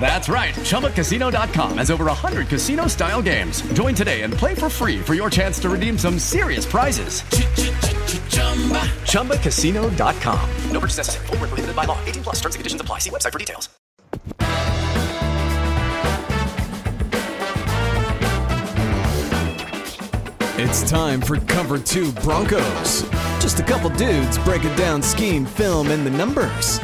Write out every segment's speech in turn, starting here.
That's right. ChumbaCasino.com has over 100 casino style games. Join today and play for free for your chance to redeem some serious prizes. ChumbaCasino.com. No purchase necessary. Full prohibited by law. 18 plus terms and conditions apply. See website for details. It's time for Cover 2 Broncos. Just a couple dudes breaking down scheme, film, and the numbers.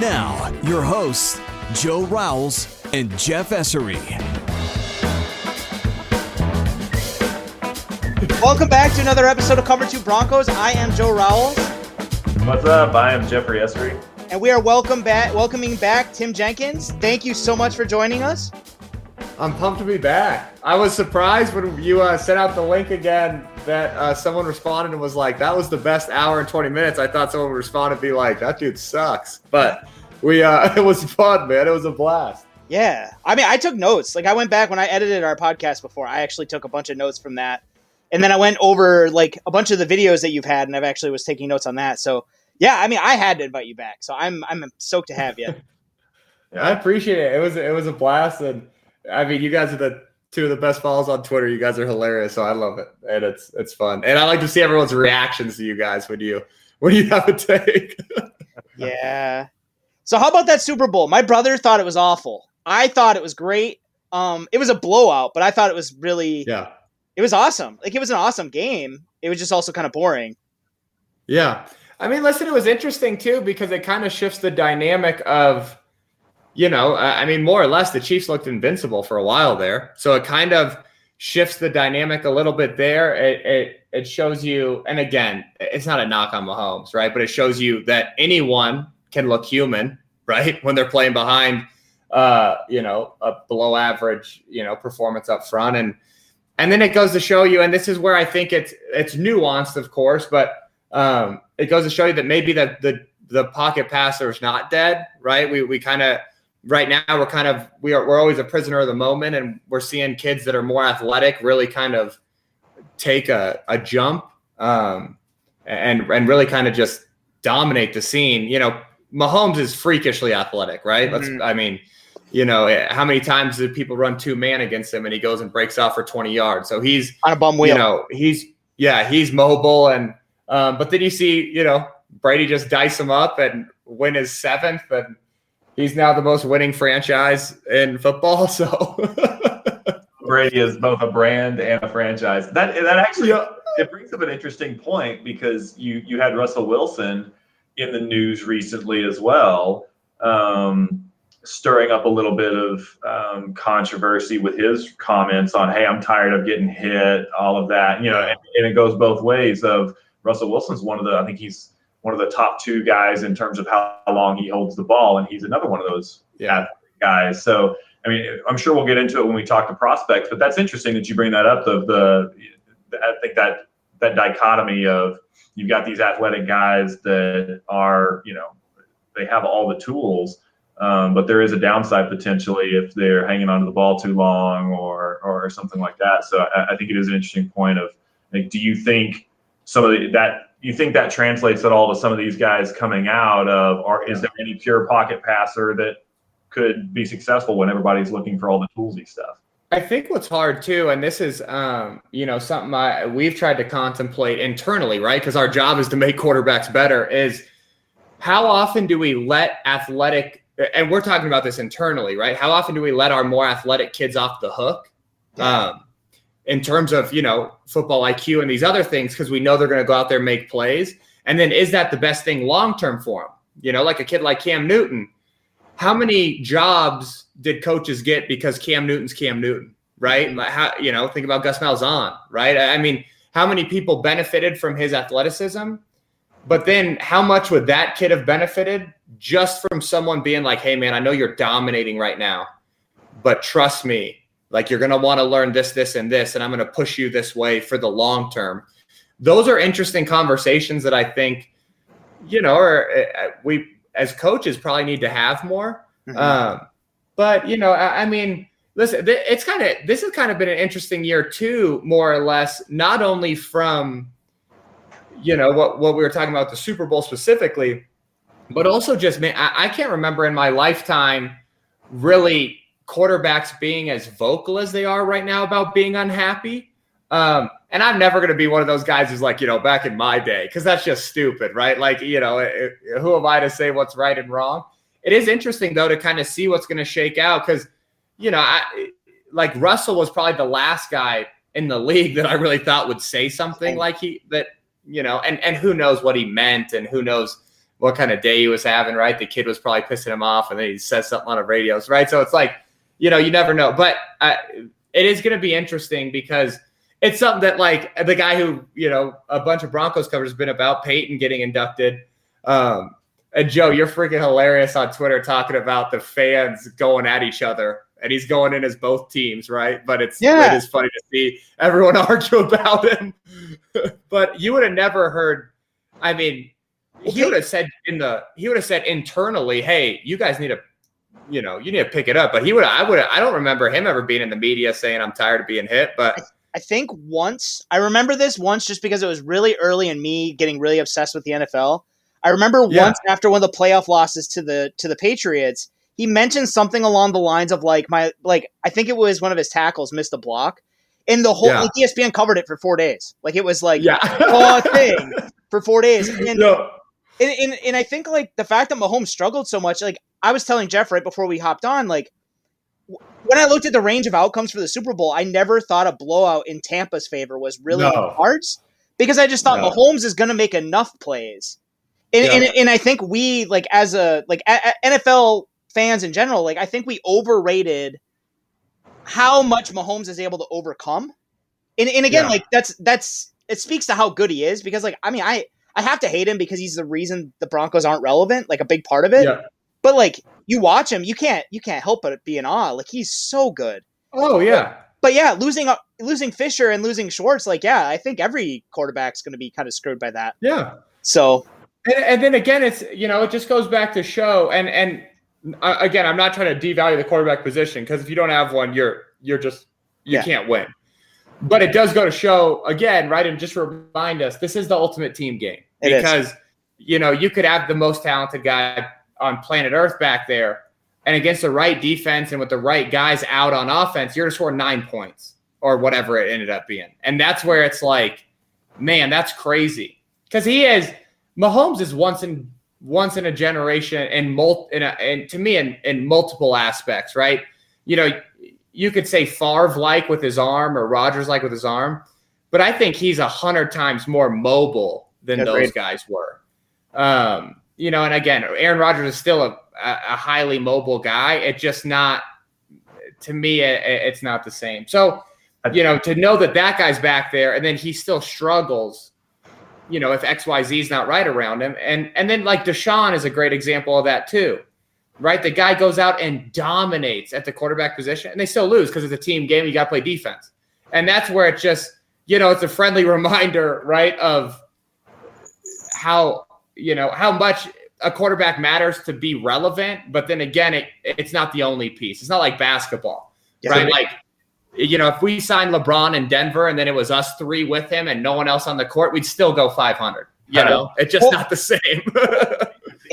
Now, your hosts, Joe Rowles and Jeff Essery. Welcome back to another episode of Cover 2 Broncos. I am Joe Rowles. What's up? I am Jeffrey Essery. And we are welcome back welcoming back Tim Jenkins. Thank you so much for joining us. I'm pumped to be back. I was surprised when you uh, sent out the link again that uh, someone responded and was like, "That was the best hour and 20 minutes." I thought someone would respond and be like, "That dude sucks," but we uh, it was fun, man. It was a blast. Yeah, I mean, I took notes. Like, I went back when I edited our podcast before. I actually took a bunch of notes from that, and then I went over like a bunch of the videos that you've had, and I've actually was taking notes on that. So, yeah, I mean, I had to invite you back, so I'm I'm stoked to have you. yeah, I appreciate it. It was it was a blast, and I mean, you guys are the two of the best follows on Twitter. You guys are hilarious, so I love it, and it's it's fun. And I like to see everyone's reactions to you guys when you when you have a take. yeah. So how about that Super Bowl? My brother thought it was awful. I thought it was great. Um, it was a blowout, but I thought it was really yeah. It was awesome. Like it was an awesome game. It was just also kind of boring. Yeah. I mean, listen, it was interesting too because it kind of shifts the dynamic of, you know, I mean, more or less the Chiefs looked invincible for a while there. So it kind of shifts the dynamic a little bit there. It, it it shows you, and again, it's not a knock on Mahomes, right? But it shows you that anyone can look human, right? When they're playing behind, uh, you know, a below average, you know, performance up front, and and then it goes to show you, and this is where I think it's it's nuanced, of course, but um, it goes to show you that maybe that the the pocket passer is not dead, right? We we kind of right now we're kind of we are we're always a prisoner of the moment, and we're seeing kids that are more athletic really kind of take a a jump um, and and really kind of just dominate the scene. You know, Mahomes is freakishly athletic, right? Mm-hmm. Let's, I mean, you know, eh, how many times did people run two man against him and he goes and breaks off for 20 yards? So he's on a bum wheel. You know, he's, yeah, he's mobile. And, um, but then you see, you know, Brady just dice him up and win his seventh. And he's now the most winning franchise in football. So Brady is both a brand and a franchise. That, that actually, yeah. it brings up an interesting point because you, you had Russell Wilson in the news recently as well, um, stirring up a little bit of um, controversy with his comments on, "Hey, I'm tired of getting hit," all of that. You know, and, and, it goes both ways. Of Russell Wilson's one of the, I think he's one of the top two guys in terms of how long he holds the ball, and he's another one of those Yeah. guys. So I mean, I'm sure we'll get into it when we talk to prospects, but that's interesting that you bring that up. The the I think that that dichotomy of you've got these athletic guys that are you know they have all the tools, um, but there is a downside potentially if they're hanging onto the ball too long or or something like that. So I, I think it is an interesting point of like, do you think some of the, that you think that translates at all to some of these guys coming out of, or is there any pure pocket passer that could be successful when everybody's looking for all the toolsy stuff? I think what's hard too, and this is, um, you know, something I, we've tried to contemplate internally, right? Because our job is to make quarterbacks better. Is how often do we let athletic, and we're talking about this internally, right? How often do we let our more athletic kids off the hook, um, in terms of you know football IQ and these other things, because we know they're going to go out there and make plays, and then is that the best thing long term for them? You know, like a kid like Cam Newton how many jobs did coaches get because Cam Newton's Cam Newton, right? How you know, think about Gus Malzahn, right? I mean, how many people benefited from his athleticism? But then how much would that kid have benefited just from someone being like, hey man, I know you're dominating right now, but trust me, like you're gonna want to learn this, this, and this, and I'm gonna push you this way for the long term. Those are interesting conversations that I think, you know, or uh, we as coaches probably need to have more. Mhm. Um, but you know, I, I mean, listen, th- it's kind of this has kind of been an interesting year too, more or less. Not only from you know what what we were talking about the Super Bowl specifically, but also just man, I, I can't remember in my lifetime really quarterbacks being as vocal as they are right now about being unhappy. Um, and I'm never going to be one of those guys who's like, you know, back in my day, because that's just stupid, right? Like, you know, it, it- who am I to say what's right and wrong? It is interesting though to kind of see what's going to shake out because, you know, I like Russell was probably the last guy in the league that I really thought would say something like he that you know, and and who knows what he meant and who knows what kind of day he was having, right? The kid was probably pissing him off, and then he says something on the radios, right? So it's like, you know, you never know, but uh, it is going to be interesting because it's something that like the guy who you know a bunch of Broncos covers has been about Peyton getting inducted. Um, and Joe, you're freaking hilarious on Twitter talking about the fans going at each other, and he's going in as both teams, right? But it's Yeah. it is funny to see everyone argue about him. but you would have never heard. I mean, he would have said in the he would have said internally, "Hey, you guys need to." You know, you need to pick it up. But he would. I would. I don't remember him ever being in the media saying, "I'm tired of being hit." But I think once I remember this once just because it was really early in me getting really obsessed with the NFL. I remember Yeah. once after one of the playoff losses to the to the Patriots, he mentioned something along the lines of like my like I think it was one of his tackles missed a block. And the whole Yeah. like ESPN covered it for four days. Like it was like Yeah. a thing for four days. And, No. and, and and I think like the fact that Mahomes struggled so much, like I was telling Jeff right before we hopped on, like when I looked at the range of outcomes for the Super Bowl, I never thought a blowout in Tampa's favor was really in the No. cards because I just thought No. Mahomes is going to make enough plays, and, Yeah. and and I think we like as a like a, a- NFL fans in general, like I think we overrated how much Mahomes is able to overcome, and and again, Yeah. like that's that's it speaks to how good he is because like I mean I I have to hate him because he's the reason the Broncos aren't relevant, like a big part of it. Yeah. But like you watch him, you can't you can't help but be in awe. Like he's so good. Oh yeah. But yeah, losing uh, losing Fisher and losing Schwartz, like yeah, I think every quarterback's going to be kind of screwed by that. Yeah. So And, and then again, it's you know it just goes back to show and and uh, again, I'm not trying to devalue the quarterback position because if you don't have one, you're you're just you Yeah. can't win. But it does go to show again, right? And just remind us, this is the ultimate team game It is. because you know you could have the most talented guy on planet Earth back there, and against the right defense and with the right guys out on offense, you're to score nine points or whatever it ended up being, and that's where it's like, man, that's crazy because he is Mahomes is once in once in a generation and mul in a, and to me in, in multiple aspects, right? You know, you could say Favre like with his arm or Rodgers like with his arm, but I think he's a hundred times more mobile than Agreed. those guys were. Um, you know, and again, Aaron Rodgers is still a, a, highly mobile guy. It's just not to me. It, it's not the same. So, you know, to know that that guy's back there and then he still struggles you know, if XYZ is not right around him. And and then like Deshaun is a great example of that too. Right? The guy goes out and dominates at the quarterback position and they still lose because it's a team game. You got to play defense. And that's where it just, you know, it's a friendly reminder, right, of how, you know, how much a quarterback matters to be relevant. But then again, it it's not the only piece. It's not like basketball, Yeah. right? Like, you know, if we signed LeBron in Denver and then it was us three with him and no one else on the court, we'd still go 500. You know, it's just not the same.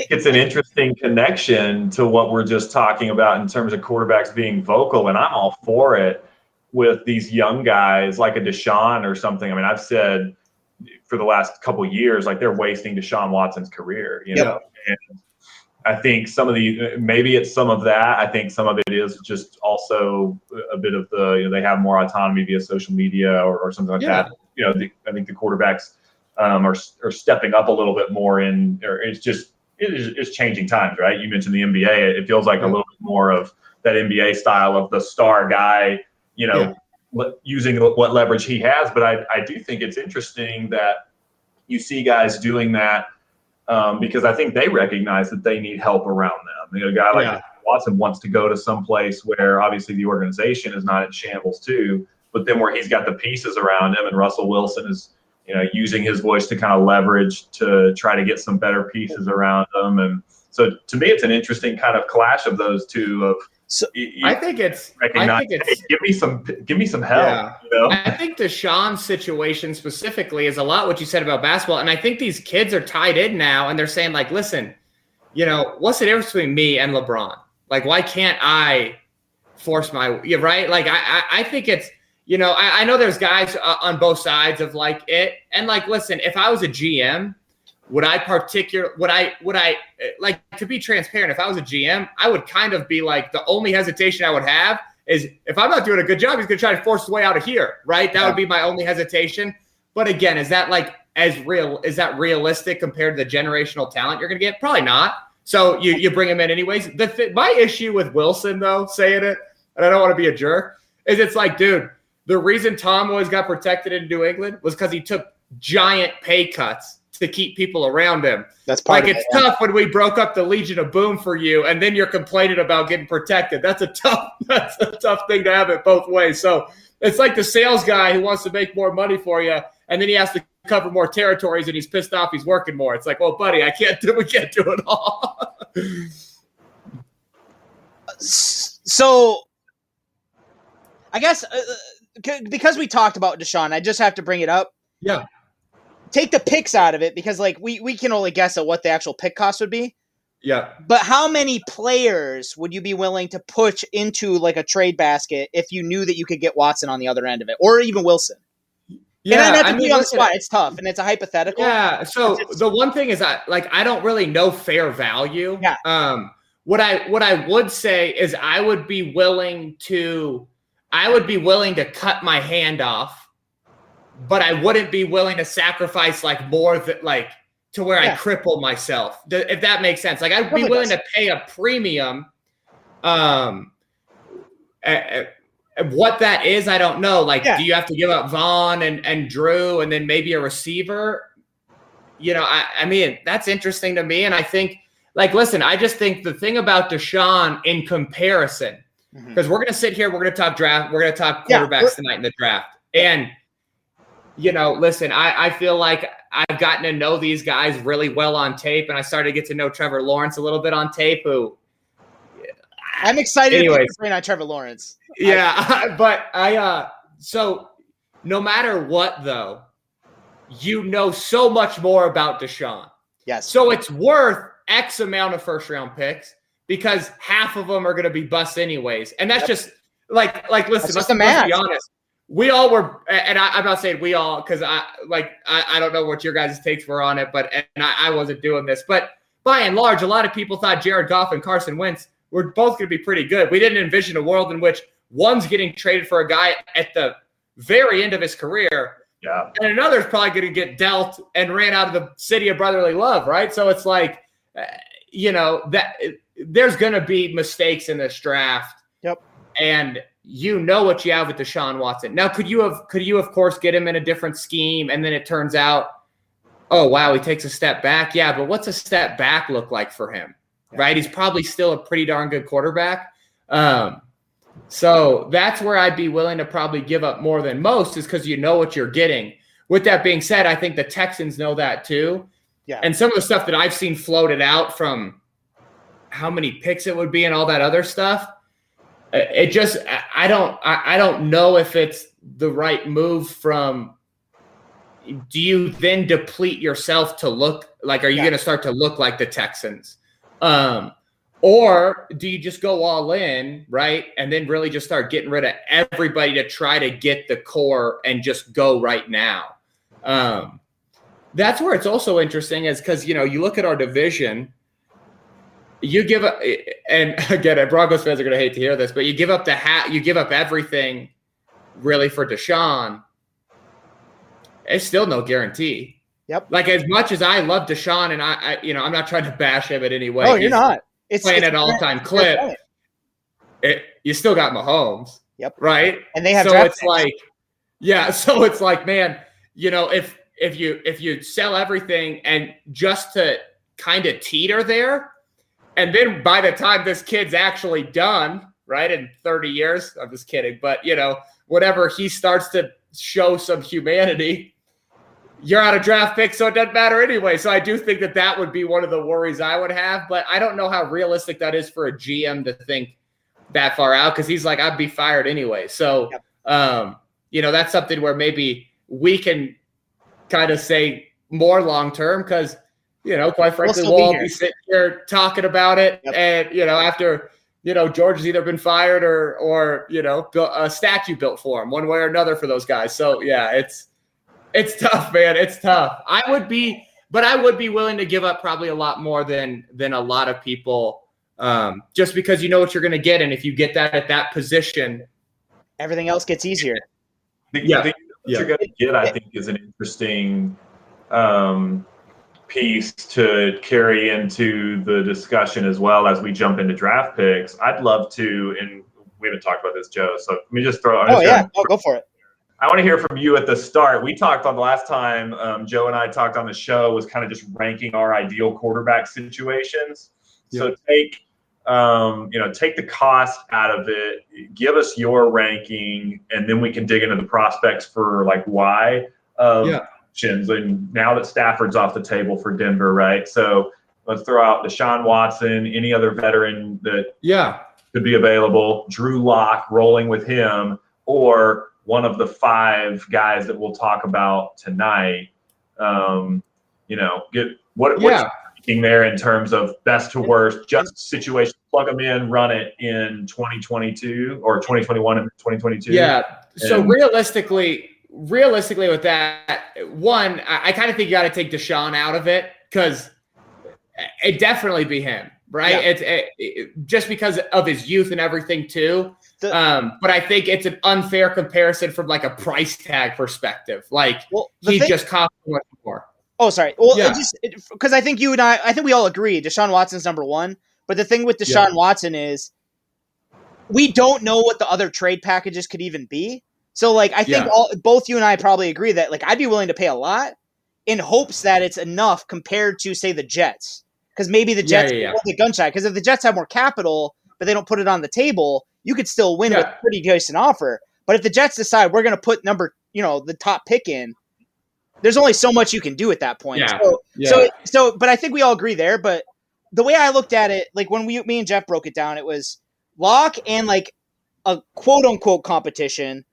it's an interesting connection to what we're just talking about in terms of quarterbacks being vocal, and I'm all for it with these young guys like a Deshaun or something. I mean, I've said for the last couple of years, like they're wasting Deshaun Watson's career, you Yep. know. And I think some of the maybe it's some of that. I think some of it is just also a bit of the you know they have more autonomy via social media or, or something like Yeah. that. You know, the, I think the quarterbacks um, are are stepping up a little bit more in. Or it's just it is it's changing times, right? You mentioned the NBA. It feels like a little bit more of that NBA style of the star guy. You know, Yeah. Using what leverage he has. But I I do think it's interesting that you see guys doing that um, because I think they recognize that they need help around them. You know, a guy like Yeah. Watson wants to go to some place where obviously the organization is not in shambles too, but then where he's got the pieces around him, and Russell Wilson is you know using his voice to kind of leverage to try to get some better pieces around him, and so to me it's an interesting kind of clash of those two of. So, you, you I think it's I think hey, it's give me some, give me some help. Yeah. You know? I think Deshaun's situation specifically is a lot what you said about basketball. And I think these kids are tied in now and they're saying, like, listen, you know, what's the difference between me and LeBron? Like, why can't I force my yeah, right? Like, I I, I think it's you know, I, I know there's guys uh, on both sides of like it. And like, listen, if I was a GM, would I particular would I would I like to be transparent? If I was a GM, I would kind of be like the only hesitation I would have is if I'm not doing a good job, he's gonna try to force his way out of here, right? That would be my only hesitation. But again, is that like as real? Is that realistic compared to the generational talent you're gonna get? Probably not. So you you bring him in anyways. The th- my issue with Wilson though, saying it, and I don't want to be a jerk, is it's like, dude, the reason Tom always got protected in New England was because he took giant pay cuts to keep people around him. That's part like of it's it, yeah. tough when we broke up the Legion of Boom for you, and then you're complaining about getting protected. That's a tough. That's a tough thing to have it both ways. So it's like the sales guy who wants to make more money for you, and then he has to cover more territories, and he's pissed off. He's working more. It's like, well, buddy, I can't do. We can't do it all. so I guess uh, because we talked about Deshaun, I just have to bring it up. Yeah. Take the picks out of it because like we we can only guess at what the actual pick cost would be. yeah. But how many players would you be willing to push into like a trade basket if you knew that you could get Watson on the other end of it, or even Wilson? Yeah, and I have to I mean, on the spot. It's tough, and it's a hypothetical. Yeah. So the one thing is I like I don't really know fair value. Yeah. Um what I what I would say is I would be willing to I would be willing to cut my hand off, but I wouldn't be willing to sacrifice like more than like to where I cripple myself. If that makes sense. Like I'd be willing to pay a premium. Um what that is, I don't know. Like, Yeah. do you have to give up Vaughn and, and Drew and then maybe a receiver? You know, I, I mean, that's interesting to me. And I think, like, listen, I just think the thing about Deshaun in comparison, because we're going to sit here, we're going to talk draft, we're going to talk quarterbacks we're- tonight in the draft. And, you know, listen, I, I feel like I've gotten to know these guys really well on tape. And I started to get to know Trevor Lawrence a little bit on tape, who I'm excited to Anyways. pick the on Trevor Lawrence. Yeah, but I uh so no matter what though, you know so much more about Deshaun. Yes. So it's worth X amount of first round picks because half of them are going to be busts anyways. And that's just like like listen, That's let's, let's be honest. We all were, and I, I'm not saying we all because I like I, I don't know what your guys' takes were on it, but and I, I wasn't doing this, but by and large, a lot of people thought Jared Goff and Carson Wentz were both going to be pretty good. We didn't envision a world in which one's getting traded for a guy at the very end of his career, Yeah. and another's probably going to get dealt and ran out of the city of brotherly love, right? So it's like, uh, you know, that there's going to be mistakes in this draft. Yep. And you know what you have with Deshaun Watson. Now, could you have, could you of course get him in a different scheme, and then it turns out oh wow, he takes a step back. Yeah, but what's a step back look like for him? Right? He's probably still a pretty darn good quarterback. Um, so that's where I'd be willing to probably give up more than most, is because you know what you're getting. With that being said, I think the Texans know that too. Yeah. And some of the stuff that I've seen floated out from how many picks it would be and all that other stuff, it just I don't I, don't know if it's the right move from do you then deplete yourself to look like are you Yeah. going to start to look like the Texans? Um or do you just go all in, right? And then really just start getting rid of everybody to try to get the core and just go right now. Um that's where it's also interesting is because you know you look at our division you give up and again broncos fans are going to hate to hear this but you give up the hat you give up everything really for deshaun it's still no guarantee Yep. like as much as i love deshaun and i, I you know i'm not trying to bash him in any way Oh, you're not. It's playing it's at an all-time fair clip it, you still got Mahomes. Yep. Right. And they have so it's picks. like, yeah. So it's like, man, you know, if if you if you sell everything and just to kind of teeter there, and then by the time this kid's actually done, right, in 30 years, I'm just kidding, but you know, whatever he starts to show some humanity, you're out of draft pick, so it doesn't matter anyway. So I do think that that would be one of the worries I would have, but I don't know how realistic that is for a GM to think that far out because he's like, I'd be fired anyway. So, um, you know, that's something where maybe we can kind of say more long term because, you know, quite frankly, still we'll be all here. be sitting here talking about it. And, you know, after, you know, George has either been fired or, or, you know, built a statue built for him one way or another for those guys. So, yeah, it's, it's tough, man. It's tough. I would be, but I would be willing to give up probably a lot more than than a lot of people, um, just because you know what you're going to get, and if you get that at that position, everything else gets easier. The, Yeah. the, what Yeah. you're going to get, I think, is an interesting um, piece to carry into the discussion as well as we jump into draft picks. I'd love to, and we haven't talked about this, Joe. So let me just throw. I'm Oh just yeah, gonna- oh, go for it. I want to hear from you at the start. We talked on the last time um, Joe and I talked on the show was kind of just ranking our ideal quarterback situations. So take um, you know take the cost out of it, give us your ranking, and then we can dig into the prospects for like why of Yeah. Options. And now that Stafford's off the table for Denver, right? So let's throw out Deshaun Watson, any other veteran that yeah, could be available. Drew Lock rolling with him, or one of the five guys that we'll talk about tonight. Um, you know, get what what's Yeah. your ranking there in terms of best to worst, just situation, plug them in, run it in 2022 or 2021 and 2022. yeah. So And- realistically, realistically, with that one, I, I kind of think you got to take Deshaun out of it because it definitely be him, right? Yeah. It's it, it- just because of his youth and everything too. um, but I think it's an unfair comparison from like a price tag perspective. Like the he thing- just costs much more. Oh, sorry. Well, Yeah. it just because I think you and I, I think we all agree Deshaun Watson's number one. But the thing with Deshaun Yeah. Watson is we don't know what the other trade packages could even be. So, like, I think Yeah. all both you and I probably agree that like I'd be willing to pay a lot in hopes that it's enough compared to say the Jets, because maybe the Jets yeah, yeah. get gun shy. Because if the Jets have more capital, but they don't put it on the table, you could still win with a pretty decent offer. But if the Jets decide we're going to put number, you know, the top pick in, there's only so much you can do at that point. Yeah. So, Yeah. so, so, but I think we all agree there. But the way I looked at it, like when we, me and Jeff broke it down, it was Lock and like a quote unquote competition,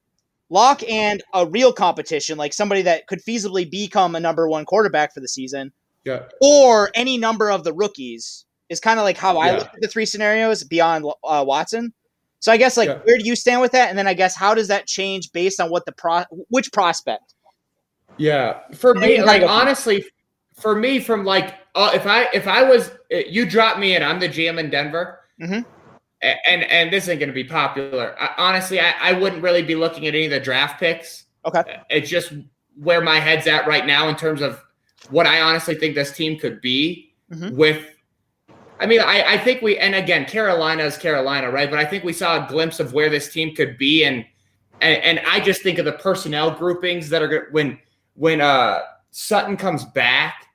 Lock and a real competition, like somebody that could feasibly become a number one quarterback for the season, Yeah. or any number of the rookies is kind of like how I Yeah. look at the three scenarios beyond uh, Watson. So I guess like Yeah. where do you stand with that? And then I guess how does that change based on what the pro which prospect? Yeah, for me, like honestly, for me, from like, uh, if I if I was uh, you drop me in, I'm the GM in Denver, Mhm. And and this isn't gonna be popular. I, honestly, I, I wouldn't really be looking at any of the draft picks. Okay, it's just where my head's at right now in terms of what I honestly think this team could be Mhm. with. I mean, I, I think we, and again, Carolina is Carolina, right? But I think we saw a glimpse of where this team could be, and and, and I just think of the personnel groupings that are when when uh Sutton comes back.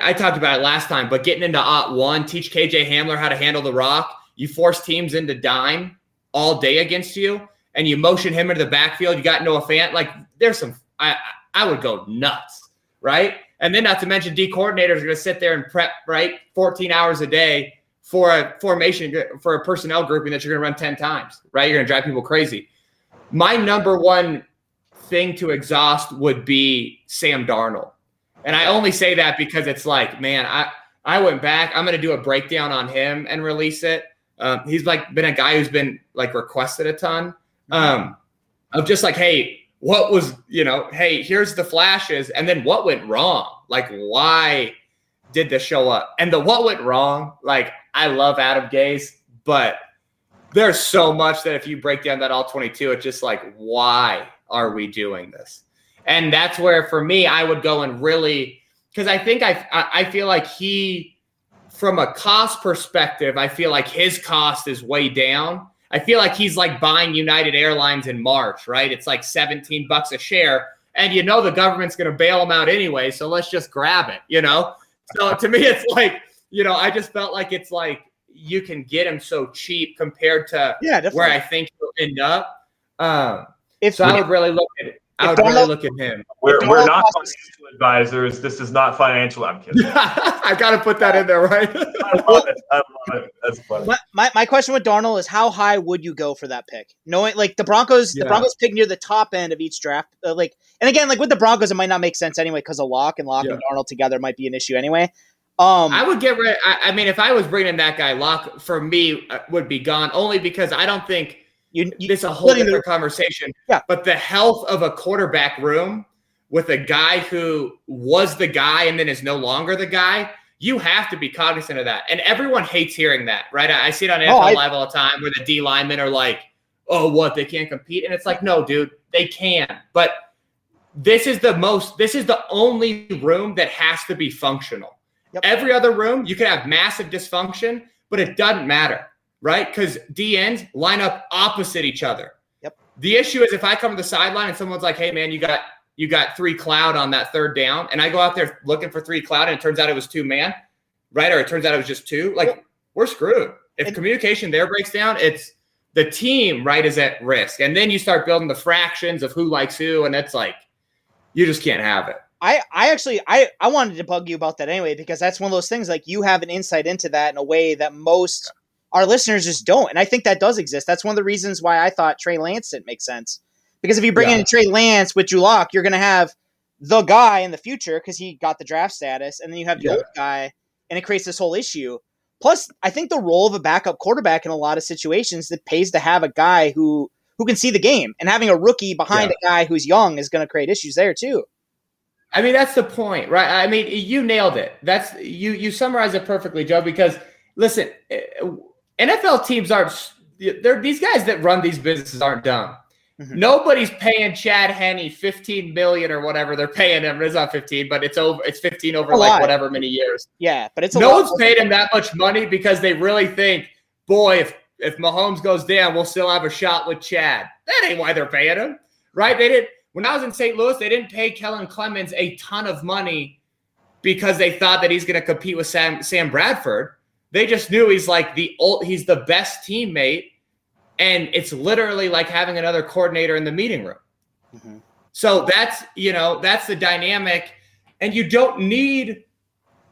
I talked about it last time, but getting into ot one, teach KJ Hamler how to handle the rock. You force teams into dime all day against you, and you motion him into the backfield. You got Noah Fant. Like there's some. I I would go nuts, right? And then not to mention D coordinators are going to sit there and prep right 14 hours a day for a formation for a personnel grouping that you're going to run 10 times, right? You're going to drive people crazy. My number one thing to exhaust would be Sam Darnold. And I only say that because it's like, man, I I went back. I'm going to do a breakdown on him and release it. Um, he's like been a guy who's been like requested a ton um, of just like, hey, what was you know, hey, here's the flashes, and then what went wrong? Like, why did this show up? And the what went wrong? Like, I love Adam Gase, but there's so much that if you break down that all 22, it's just like, why are we doing this? And that's where for me, I would go and really because I think I I feel like he from a cost perspective, I feel like his cost is way down. I feel like he's like buying United Airlines in March, right? It's like 17 bucks a share. And you know the government's going to bail him out anyway, so let's just grab it, you know? So to me, it's like, you know, I just felt like it's like you can get him so cheap compared to yeah, definitely. where I think he'll end up. Um, if so, I would really look at it. I would really look at him. We're, we're not financial advisors. This is not financial. I'm kidding. I got to put that in there, right? I love it. I love it. That's funny. My, my, my question with Darnold is how high would you go for that pick? Knowing like the Broncos, yeah. the Broncos pick near the top end of each draft. Uh, like, and again, like with the Broncos, it might not make sense anyway because of Lock and Lock yeah. and Darnold together might be an issue anyway. Um, I would get rid. I, I mean, if I was bringing that guy, Lock for me uh, would be gone only because I don't think you, you it's a whole different conversation. Yeah. But the health of a quarterback room with a guy who was the guy and then is no longer the guy, you have to be cognizant of that. And everyone hates hearing that, right? I, I see it on NFL oh, I, Live all the time where the D linemen are like, oh, what? They can't compete. And it's like, no, dude, they can. But this is the most, this is the only room that has to be functional. Yep. Every other room, you can have massive dysfunction, but it doesn't matter right? Because DNs line up opposite each other. Yep. The issue is if I come to the sideline and someone's like, "Hey, man, you got you got three cloud on that third down," and I go out there looking for three cloud, and it turns out it was two man, right? Or it turns out it was just two. Like yep. we're screwed. If and- communication there breaks down, it's the team right is at risk, and then you start building the fractions of who likes who, and it's like you just can't have it. I, I actually I, I wanted to bug you about that anyway because that's one of those things like you have an insight into that in a way that most our listeners just don't. And I think that does exist. That's one of the reasons why I thought Trey Lance didn't make sense. Because if you bring yeah. in Trey Lance with Drew Lock, you're going to have the guy in the future because he got the draft status, and then you have the yeah. old guy, and it creates this whole issue. Plus, I think the role of a backup quarterback in a lot of situations that pays to have a guy who who can see the game, and having a rookie behind yeah. a guy who's young is going to create issues there too. I mean, that's the point, right? I mean, you nailed it. That's you you summarized it perfectly, Joe. Because listen, eh, NFL teams aren't they're these guys that run these businesses aren't dumb. Mm-hmm. Nobody's paying Chad Henne 15 million or whatever they're paying him. It's not 15, but it's over it's 15 over like whatever many years. Yeah, but it's no one's paid him that much money because they really think, boy, if if Mahomes goes down, we'll still have a shot with Chad. That ain't why they're paying him. Right? They didn't when I was in St. Louis, they didn't pay Kellen Clemens a ton of money because they thought that he's going to compete with Sam Sam Bradford. They just knew he's like the old, he's the best teammate, and it's literally like having another coordinator in the meeting room. Mm-hmm. So that's you know that's the dynamic, and you don't need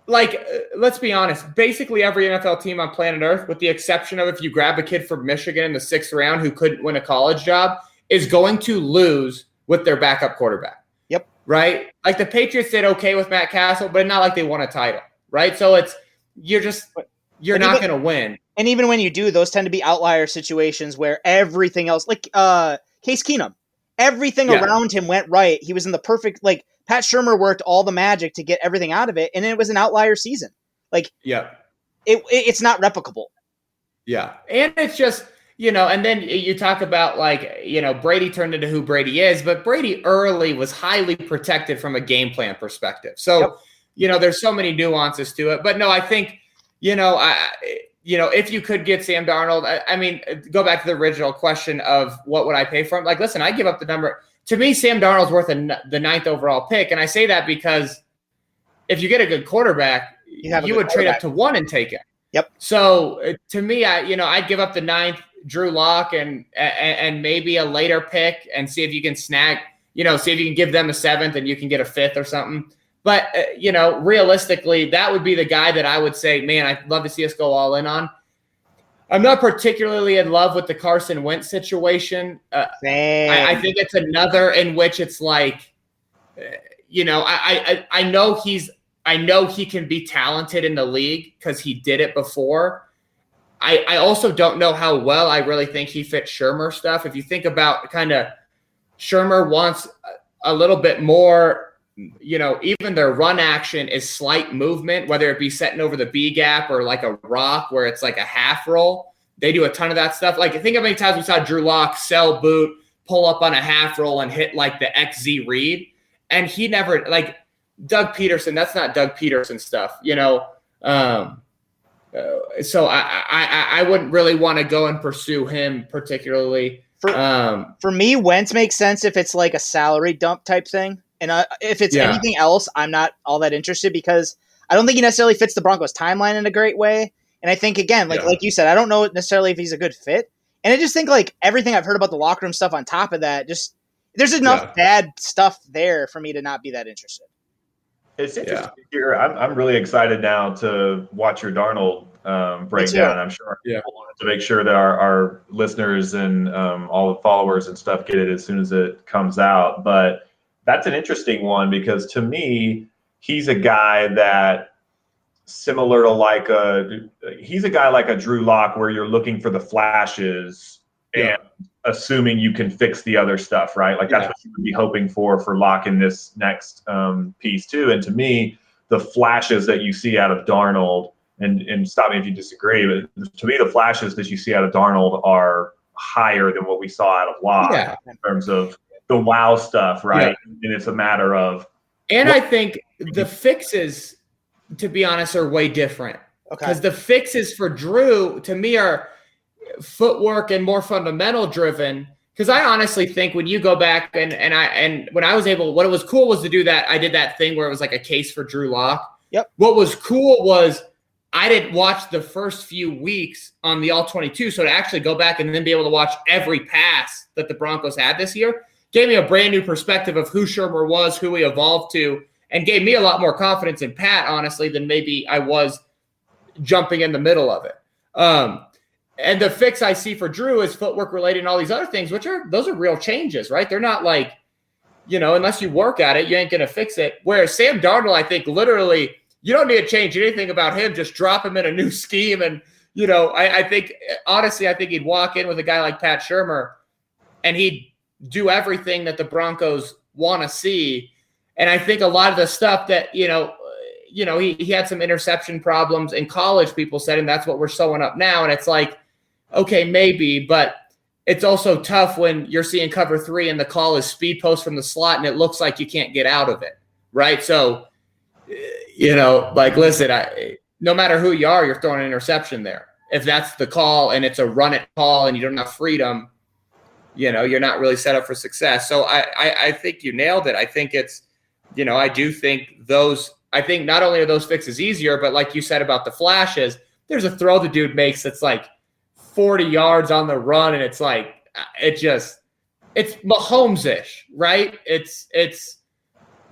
like uh, let's be honest. Basically, every NFL team on planet Earth, with the exception of if you grab a kid from Michigan in the sixth round who couldn't win a college job, is going to lose with their backup quarterback. Yep. Right. Like the Patriots did okay with Matt Cassel, but not like they won a title. Right. So it's you're just you're and not going to win. And even when you do, those tend to be outlier situations where everything else, like uh, Case Keenum, everything yeah. around him went right. He was in the perfect, like Pat Shurmur worked all the magic to get everything out of it, and it was an outlier season. Like, yeah, it, it it's not replicable. Yeah, and it's just you know, and then you talk about like, you know, Brady turned into who Brady is, but Brady early was highly protected from a game plan perspective. So, yep. you know, there's so many nuances to it. But no, I think you know, I, you know, if you could get Sam Darnold, I, I, mean, go back to the original question of what would I pay for him? Like, listen, I give up the number. To me, Sam Darnold's worth a, the ninth overall pick, and I say that because if you get a good quarterback, You you good would trade up to one and take it. Yep. So uh, to me, I you know I'd give up the ninth, Drew Lock, and and, and maybe a later pick, and see if you can snag. You know, see if you can give them a seventh, and you can get a fifth or something. But uh, you know, realistically, that would be the guy that I would say, man, I'd love to see us go all in on. I'm not particularly in love with the Carson Wentz situation. Uh, I, I think it's another in which it's like, uh, you know, I, I I know he's I know he can be talented in the league because he did it before. I I also don't know how well I really think he fits Shurmur stuff. If you think about kind of Shurmur wants a- a little bit more. You know, even their run action is slight movement, whether it be setting over the B gap or like a rock where it's like a half roll. They do a ton of that stuff. Like, think of how many times we saw Drew Lock sell boot, pull up on a half roll, and hit like the XZ read. And he never, like, Doug Pederson, that's not Doug Pederson stuff, you know? Um, uh, so I, I, I- I wouldn't really want to go and pursue him particularly. For, um, for me, Wentz makes sense if it's like a salary dump type thing, and uh, if it's Yeah. anything else, I'm not all that interested because I don't think he necessarily fits the Broncos timeline in a great way. And I think again, like Yeah. like you said, I don't know necessarily if he's a good fit. And I just think like everything I've heard about the locker room stuff on top of that, just there's enough bad stuff there for me to not be that interested. It's interesting to hear. I'm, I'm really excited now to watch your Darnold um, too. breakdown. I'm sure yeah. to make sure that our, our listeners and um, all the followers and stuff get it as soon as it comes out. But that's an interesting one because to me, he's a guy that similar to like a he's a guy like a Drew Lock where you're looking for the flashes and assuming you can fix the other stuff, right? Like that's Yeah. what you would be hoping for for Lock in this next um, piece too. And to me, the flashes that you see out of Darnold, and and stop me if you disagree, but to me, the flashes that you see out of Darnold are higher than what we saw out of Lock Yeah. in terms of the wow stuff, right? And it's a matter of And I think the fixes, to be honest, are way different. Okay. Because the fixes for Drew, to me, are footwork and more fundamental driven. Because I honestly think when you go back and and I and when I was able, what it was cool was to do that. I did that thing where it was like a case for Drew Lock. Yep. What was cool was I didn't watch the first few weeks on the all 22. So to actually go back and then be able to watch every pass that the Broncos had this year gave me a brand new perspective of who Shurmur was, who he evolved to, and gave me a lot more confidence in Pat, honestly, than maybe I was jumping in the middle of it. Um, and the fix I see for Drew is footwork related and all these other things, which are those are real changes, right? They're not like, you know, unless you work at it, you ain't gonna fix it. Whereas Sam Darnold, I think literally you don't need to change anything about him, just drop him in a new scheme. And, you know, I, I think honestly, I think he'd walk in with a guy like Pat Shurmur and he'd do everything that the Broncos want to see. And I think a lot of the stuff that, you know, you know, he, he had some interception problems in college, people said, and that's what we're sewing up now. And it's like, okay, maybe, but it's also tough when you're seeing cover three and the call is speed post from the slot and it looks like you can't get out of it. Right. So, you know, like, listen, I, no matter who you are, you're throwing an interception there. If that's the call and it's a run it call and you don't have freedom, you know, you're not really set up for success. So I, I, I think you nailed it. I think it's, you know, I do think those, I think not only are those fixes easier, but like you said about the flashes, there's a throw the dude makes that's like 40 yards on the run. And it's like, it just, it's Mahomes ish, right? It's, it's,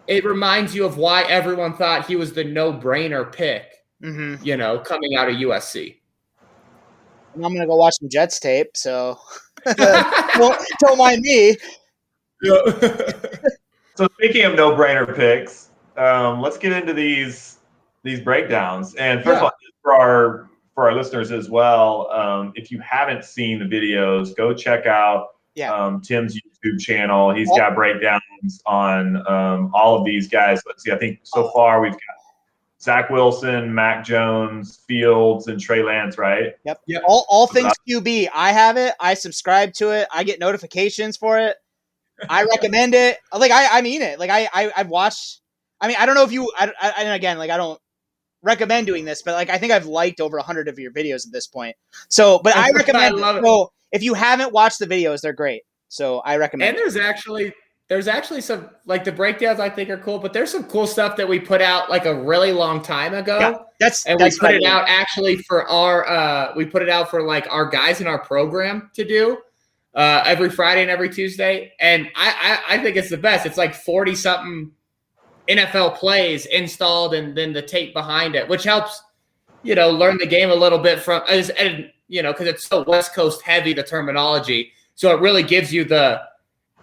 it reminds you of why everyone thought he was the no brainer pick, Mm-hmm. you know, coming out of USC. And I'm gonna go watch some Jets tape, so don't, don't mind me. So speaking of no-brainer picks, um, let's get into these these breakdowns. And first of all, for our for our listeners as well, um, if you haven't seen the videos, go check out Yeah. um, Tim's YouTube channel. He's got breakdowns on um, all of these guys. Let's see. I think so far we've got Zach Wilson, Mac Jones, Fields, and Trey Lance. Right? Yep. All, all things QB. I have it. I subscribe to it. I get notifications for it. I recommend it. Like I, I mean it. Like I, I, I've watched. I mean, I don't know if you. I, I, and again, like I don't recommend doing this, but like I think I've liked over a hundred of your videos at this point. So, but I I recommend. love it. So if you haven't watched the videos, they're great. So I recommend. And there's actually there's actually some like the breakdowns I think are cool, but there's some cool stuff that we put out like a really long time ago. Yeah, that's and that's we put it mean. out actually for our uh we put it out for like our guys in our program to do uh every Friday and every Tuesday. And I I, I think it's the best. It's like 40 something NFL plays installed and then the tape behind it, which helps, you know, learn the game a little bit from as and you know, because it's so West Coast heavy the terminology. So it really gives you the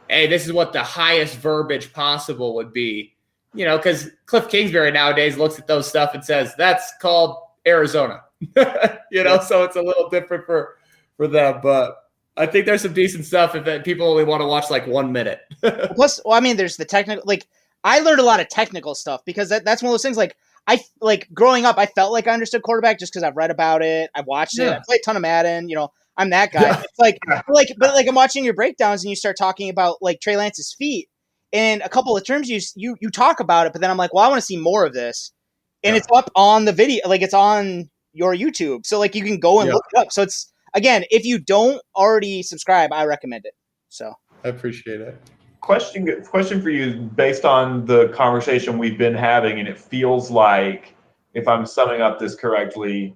hey, this is what the highest verbiage possible would be. You know, because Cliff Kingsbury nowadays looks at those stuff and says that's called Arizona. you know, so it's a little different for for them. But I think there's some decent stuff if that- people only want to watch like one minute. Plus, well, I mean, there's the technical. Like, I learned a lot of technical stuff because that, that's one of those things. Like, I like growing up, I felt like I understood quarterback just because I've read about it, I've watched it, I played a ton of Madden. You know, I'm that guy. It's like, like, but like I'm watching your breakdowns and you start talking about like Trey Lance's feet and a couple of terms you you you talk about it, but then I'm like, well, I want to see more of this, and it's up on the video, like it's on your YouTube, so like you can go and Yeah. look it up. So it's again, if you don't already subscribe, I recommend it. So. I appreciate it. question question for you based on the conversation we've been having and it feels like if i'm summing up this correctly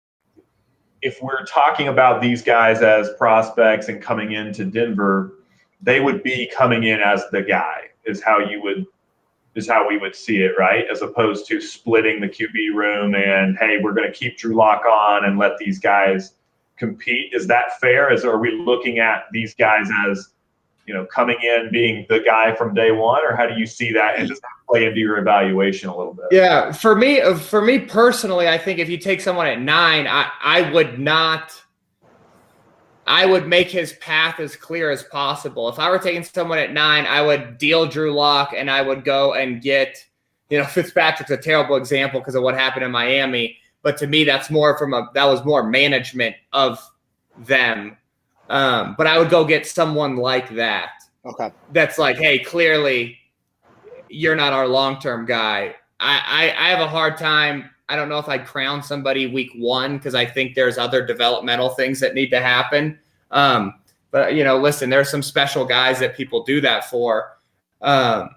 If we're talking about these guys as prospects and coming into Denver, they would be coming in as the guy, is how you would is how we would see it, right? As opposed to splitting the QB room and hey, we're going to keep Drew Lock on and let these guys compete. Is that fair? Is are we looking at these guys as you know coming in being the guy from day one, or how do you see that? And does that play into your evaluation a little bit? Yeah, for me, uh, for me personally, I think if you take someone at nine, I, I would not. I would make his path as clear as possible. If I were taking someone at nine, I would deal Drew Lock and I would go and get, you know, Fitzpatrick's a terrible example because of what happened in Miami. But to me, that's more from a that was more management of them. Um, but I would go get someone like that. Okay. That's like, hey, clearly you're not our long term guy. I, I I have a hard time. I don't know if I'd crown somebody week one because I think there's other developmental things that need to happen. Um, but you know, listen, there are some special guys that people do that for. Um,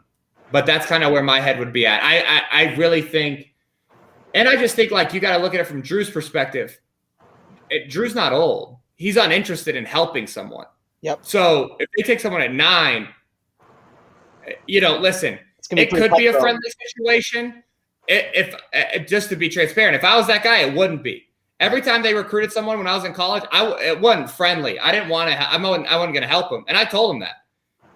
but that's kind of where my head would be at. I, I I really think, and I just think like you got to look at it from Drew's perspective. It, Drew's not old. He's uninterested in helping someone. Yep. So if they take someone at nine, you know, listen, gonna be it could be a friendly situation. I- If, uh, just to be transparent, if I was that guy, it wouldn't be. Every time they recruited someone when I was in college, I it wasn't friendly. I didn't want to. I'm not- I wasn't going to help them, and I told them that.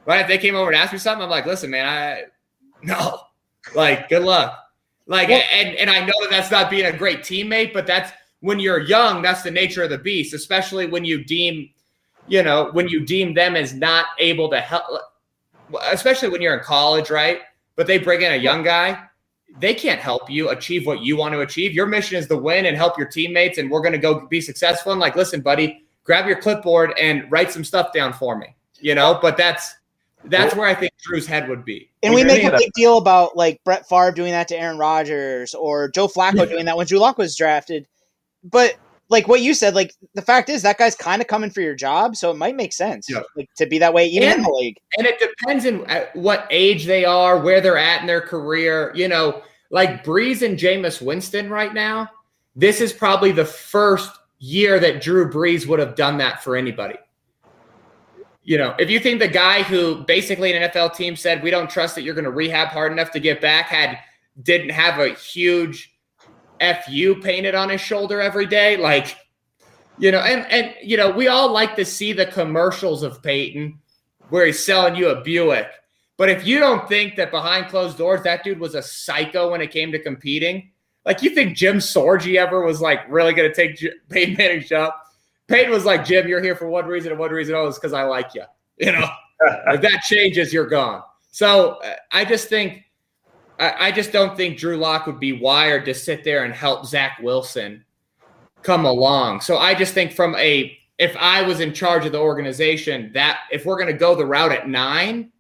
Right? If they came over and asked me something, I'm like, listen, man, I no, like, good luck. Like, and and I know that that's not being a great teammate, but that's when you're young. That's the nature of the beast, especially when you deem, you know, when you deem them as not able to help, especially when you're in college, right? But they bring in a young guy, they can't help you achieve what you want to achieve. Your mission is to win and help your teammates, and we're going to go be successful. And like, listen, buddy, grab your clipboard and write some stuff down for me. You know, but that's that's where I think Drew's head would be. And we make a big deal about like Brett Favre doing that to Aaron Rodgers or Joe Flacco doing that when Drew Lock was drafted. But like what you said, like the fact is that guy's kind of coming for your job, so it might make sense Yeah. like to be that way even in And- the league. And it depends on uh, what age they are, where they're at in their career. You know, like Brees and Jameis Winston right now, this is probably the first year that Drew Brees would have done that for anybody. You know, if you think the guy who basically an NFL team said, we don't trust that you're going to rehab hard enough to get back, had didn't have a huge FU painted on his shoulder every day, like you know, and and you know, we all like to see the commercials of Peyton where he's selling you a Buick. But if you don't think that behind closed doors that dude was a psycho when it came to competing, like you think Jim Sorgi ever was like really going to take J- Peyton Manning's job? Peyton was like, Jim, you're here for one reason and one reason only is because I like you. You know, if that changes, you're gone. So uh, I just think, I, I just don't think Drew Lock would be wired to sit there and help Zach Wilson come along. So I just think from a if I was in charge of the organization, that if we're going to go the route at nine,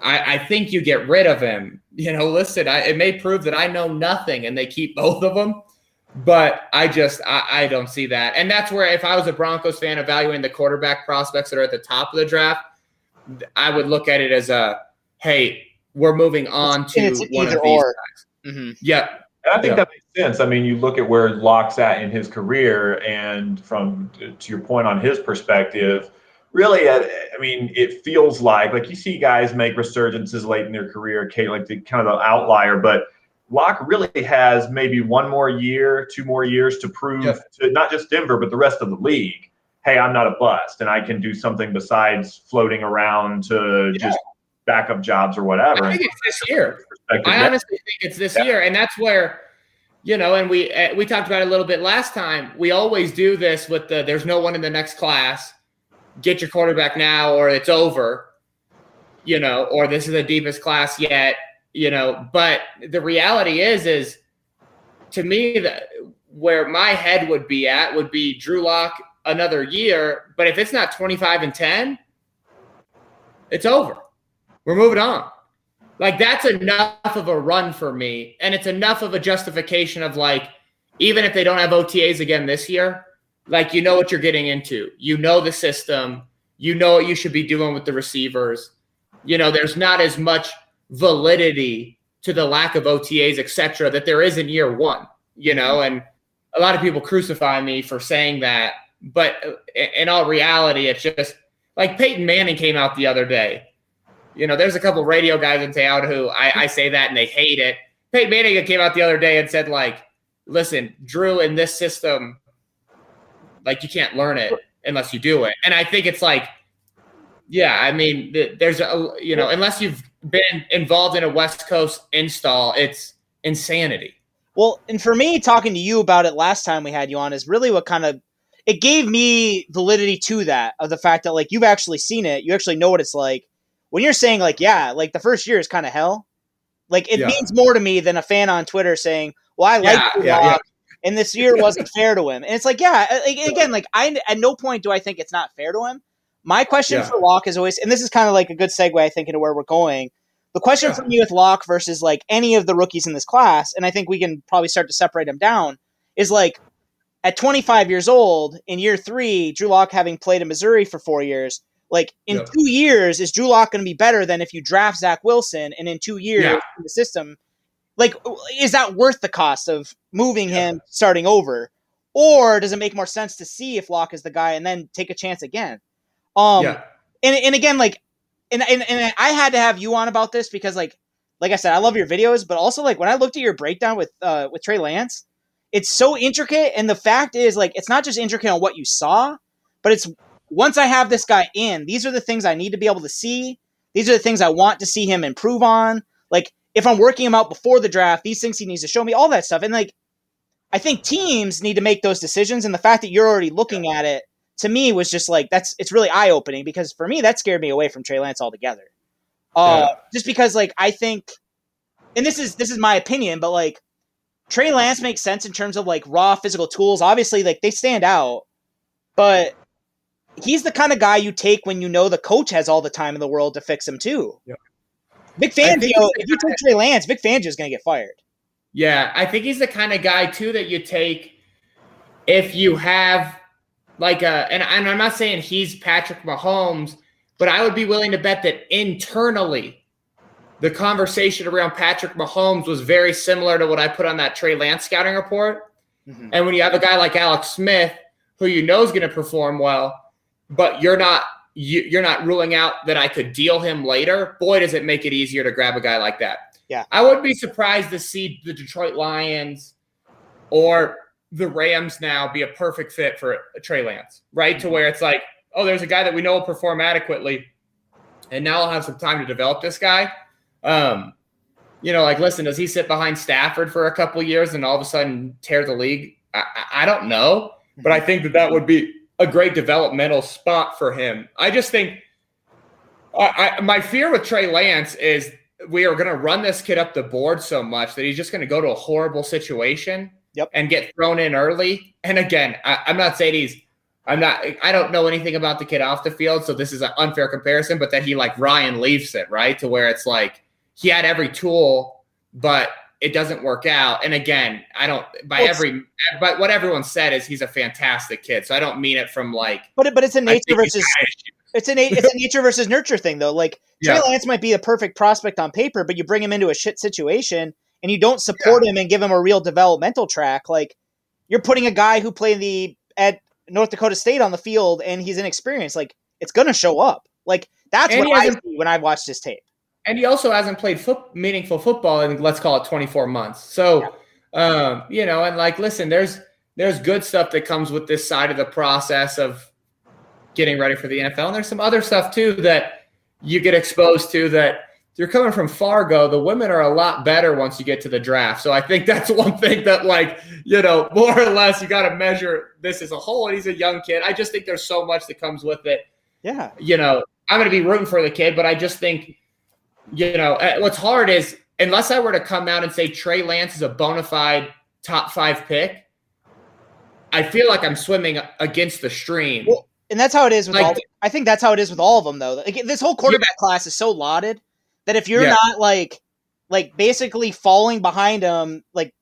I, I, think you get rid of him. You know, listen, I, it may prove that I know nothing, and they keep both of them. But I just I, I don't see that, and that's where if I was a Broncos fan evaluating the quarterback prospects that are at the top of the draft, I would look at it as a hey, we're moving on to one of these or. guys. Mm-hmm. Yeah, and I think yeah. that makes sense. I mean, you look at where Lock's at in his career, and from to your point on his perspective, really, uh, I mean, it feels like like you see guys make resurgences late in their career, Kate, like the kind of the outlier, but Lock really has maybe one more year, two more years to prove yeah. to not just Denver but the rest of the league, hey, I'm not a bust, and I can do something besides floating around to yeah. just backup jobs or whatever. I think it's this year. I honestly think it's this yeah. year, and that's where you know, and we uh, we talked about it a little bit last time. We always do this with the there's no one in the next class. Get your quarterback now, or it's over. You know, or this is the deepest class yet. You know, but the reality is, is to me that where my head would be at would be Drew Lock another year. But if it's not 25 and 10, it's over. We're moving on. Like that's enough of a run for me. And it's enough of a justification of like, even if they don't have OTAs again this year, like you know what you're getting into. You know the system. You know what you should be doing with the receivers. You know, there's not as much validity to the lack of OTAs, etc., that there is in year one, you know, and a lot of people crucify me for saying that. But uh, in all reality, it's just like Peyton Manning came out the other day you know, there's a couple radio guys in town who I, I say that and they hate it. Peyton Manning came out the other day and said, like, listen, Drew, in this system, like you can't learn it unless you do it. And I think it's like, yeah, I mean, there's a, you know, unless you've been involved in a West Coast install, it's insanity. Well, and for me, talking to you about it last time we had you on is really what kind of it gave me validity to that of the fact that like you've actually seen it, you actually know what it's like when you're saying like, yeah, like the first year is kind of hell, like it yeah. means more to me than a fan on Twitter saying, "Well, I like yeah, yeah, yeah, and this year wasn't fair to him." And it's like, yeah, again, like I at no point do I think it's not fair to him. My question for Lock is always, and this is kind of like a good segue, I think, into where we're going. The question for me with Lock versus like any of the rookies in this class, and I think we can probably start to separate them down, is like at 25 years old in year three, Drew Lock having played in Missouri for four years, like in yeah. two years, is Drew Lock going to be better than if you draft Zach Wilson? And in two years yeah. in the system, like is that worth the cost of moving yeah. him starting over? Or does it make more sense to see if Lock is the guy and then take a chance again? Um yeah. and, and again, like and, and and I had to have you on about this because like like I said, I love your videos, but also like when I looked at your breakdown with uh with Trey Lance, it's so intricate. And the fact is, like, it's not just intricate on what you saw, but it's once I have this guy in, these are the things I need to be able to see. These are the things I want to see him improve on. Like if I'm working him out before the draft, these things he needs to show me, all that stuff. And like I think teams need to make those decisions. And the fact that you're already looking at it to me was just like that's it's really eye opening because for me that scared me away from Trey Lance altogether. Uh, yeah. just because like I think and this is this is my opinion, but like Trey Lance makes sense in terms of like raw physical tools. Obviously, like they stand out, but he's the kind of guy you take when you know the coach has all the time in the world to fix him too. Yeah. Vic Fangio, if you take Trey Lance, Vic Fangio is going to get fired. Yeah, I think he's the kind of guy too that you take if you have like a, and, and I'm not saying he's Patrick Mahomes, but I would be willing to bet that internally the conversation around Patrick Mahomes was very similar to what I put on that Trey Lance scouting report. Mm-hmm. And when you have a guy like Alex Smith, who you know is going to perform well, but you're not you, you're not ruling out that I could deal him later. Boy, does it make it easier to grab a guy like that. Yeah, I would be surprised to see the Detroit Lions or the Rams now be a perfect fit for Trey Lance, right? To where it's like, oh, there's a guy that we know will perform adequately, and now I'll have some time to develop this guy. Um, you know, like, listen, does he sit behind Stafford for a couple years and all of a sudden tear the league? I, I don't know, but I think that that would be a great developmental spot for him. I just think I, I, my fear with Trey Lance is we are going to run this kid up the board so much that he's just going to go to a horrible situation yep. and get thrown in early. And again, I, I'm not saying he's I'm not I don't know anything about the kid off the field, so this is an unfair comparison, but that he like Ryan leaves it, right? To where it's like he had every tool, but it doesn't work out. And again, I don't by well, every but what everyone said is he's a fantastic kid. So I don't mean it from like But it, but it's a nature versus it's a it's a nature versus nurture thing though. Like Trey yeah. Lance might be a perfect prospect on paper, but you bring him into a shit situation and you don't support yeah. him and give him a real developmental track, like you're putting a guy who played the at North Dakota State on the field and he's inexperienced. Like it's gonna show up. Like that's and what I see when I watched his tape. And he also hasn't played foot, meaningful football in let's call it 24 months. So, yeah. um, you know, and like, listen, there's there's good stuff that comes with this side of the process of getting ready for the NFL, and there's some other stuff too that you get exposed to that you're coming from Fargo, the women are a lot better once you get to the draft. So I think that's one thing that, like, you know, more or less, you got to measure this as a whole. And he's a young kid. I just think there's so much that comes with it. Yeah. You know, I'm going to be rooting for the kid, but I just think you know, uh, what's hard is unless I were to come out and say Trey Lance is a bona fide top five pick, I feel like I'm swimming against the stream. Well, and that's how it is with like, all. I think that's how it is with all of them, though. Like, this whole quarterback yeah. class is so lauded that if you're yeah. not like, like basically falling behind them, like,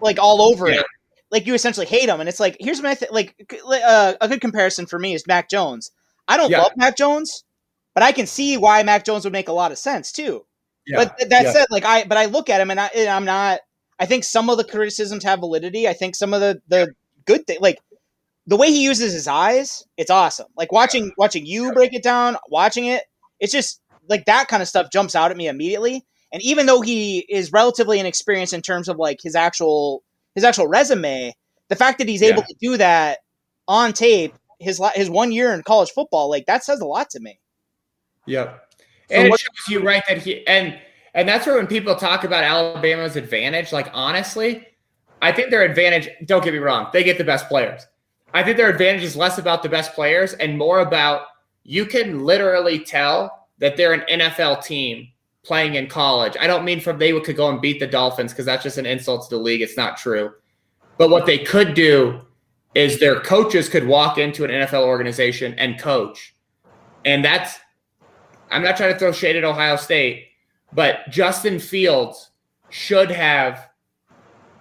like all over yeah. it, like you essentially hate them. And it's like, here's my th- like uh, a good comparison for me is Mac Jones. I don't love Mac Jones, but I can see why Mac Jones would make a lot of sense too. Yeah, but that yeah. said, like I, but I look at him and, I, and I'm not. I think some of the criticisms have validity. I think some of the the good thing, like the way he uses his eyes, it's awesome. Like watching watching you break it down, watching it, it's just like that kind of stuff jumps out at me immediately. And even though he is relatively inexperienced in terms of like his actual his actual resume, the fact that he's yeah. able to do that on tape, his his one year in college football, like that says a lot to me. Yep. And so it shows you right that he and and that's where when people talk about Alabama's advantage, like honestly, I think their advantage, don't get me wrong, they get the best players. I think their advantage is less about the best players and more about you can literally tell that they're an NFL team playing in college. I don't mean from they could go and beat the Dolphins because that's just an insult to the league. It's not true. But what they could do is their coaches could walk into an NFL organization and coach. And that's I'm not trying to throw shade at Ohio State, but Justin Fields should have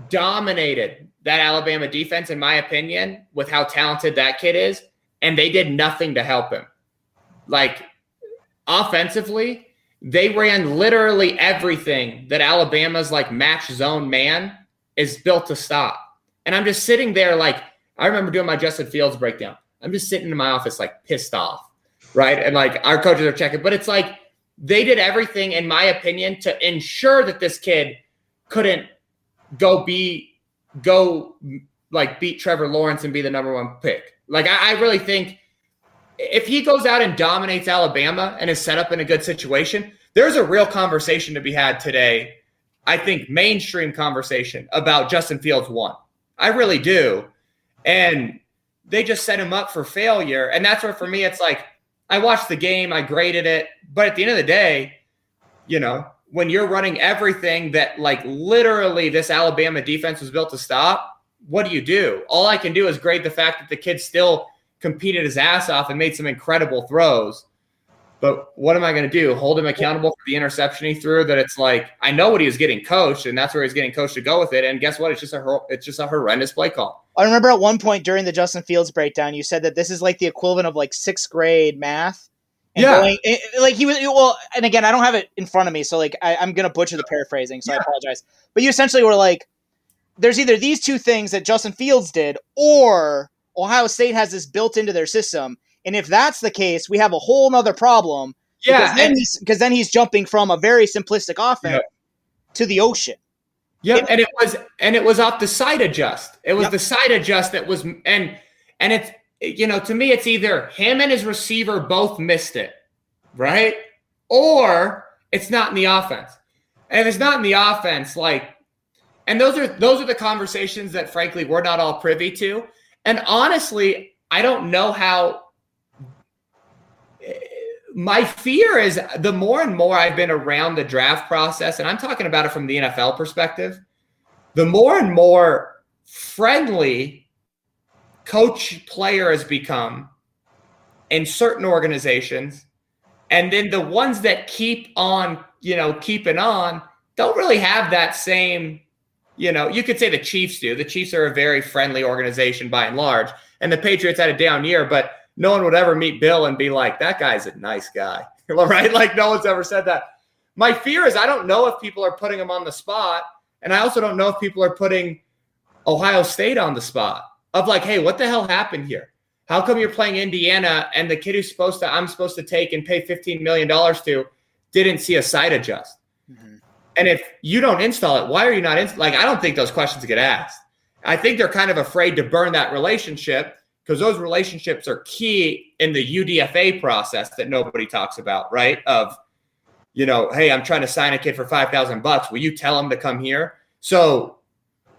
dominated that Alabama defense, in my opinion, with how talented that kid is. And they did nothing to help him. Like offensively, they ran literally everything that Alabama's like match zone man is built to stop. And I'm just sitting there like, I remember doing my Justin Fields breakdown. I'm just sitting in my office like pissed off right? And like our coaches are checking, but it's like they did everything, in my opinion, to ensure that this kid couldn't go be go like beat Trevor Lawrence and be the number one pick. Like I, I really think if he goes out and dominates Alabama and is set up in a good situation, there's a real conversation to be had today. I think mainstream conversation about Justin Fields one. I really do. And they just set him up for failure. And that's where for me it's like I watched the game, I graded it, but at the end of the day, you know, when you're running everything that like literally this Alabama defense was built to stop, what do you do? All I can do is grade the fact that the kid still competed his ass off and made some incredible throws. But what am I going to do? Hold him accountable for the interception he threw? That it's like I know what he was getting coached, and that's where he's getting coached to go with it. And guess what? It's just a it's just a horrendous play call. I remember at one point during the Justin Fields breakdown, you said that this is like the equivalent of like sixth grade math. yeah, going, eh, eh, like he was well, and again, I don't have it in front of me, so like I, am gonna butcher the paraphrasing, so yeah. I apologize. But you essentially were like, "There's either these two things that Justin Fields did, or Ohio State has this built into their system." And if that's the case, we have a whole nother problem. Yeah, because then, he's, because then he's jumping from a very simplistic offense yeah. to the ocean. Yep, and it was and it was off the side adjust. It was yep. the side adjust that was and and it's you know to me it's either him and his receiver both missed it, right? Or it's not in the offense. And if it's not in the offense, like and those are those are the conversations that frankly we're not all privy to. And honestly, I don't know how my fear is the more and more I've been around the draft process, and I'm talking about it from the NFL perspective, the more and more friendly coach player has become in certain organizations. And then the ones that keep on, you know, keeping on don't really have that same, you know, you could say the Chiefs do. The Chiefs are a very friendly organization by and large. And the Patriots had a down year, but no one would ever meet Bill and be like, that guy's a nice guy, right? Like no one's ever said that. My fear is I don't know if people are putting him on the spot. And I also don't know if people are putting Ohio State on the spot of like, hey, what the hell happened here? How come you're playing Indiana and the kid who's supposed to, I'm supposed to take and pay $15 million to, didn't see a side adjust? Mm-hmm. And if you don't install it, why are you not in? Like, I don't think those questions get asked. I think they're kind of afraid to burn that relationship because those relationships are key in the UDFA process that nobody talks about, right? Of, you know, hey, I'm trying to sign a kid for 5,000 bucks. Will you tell him to come here? So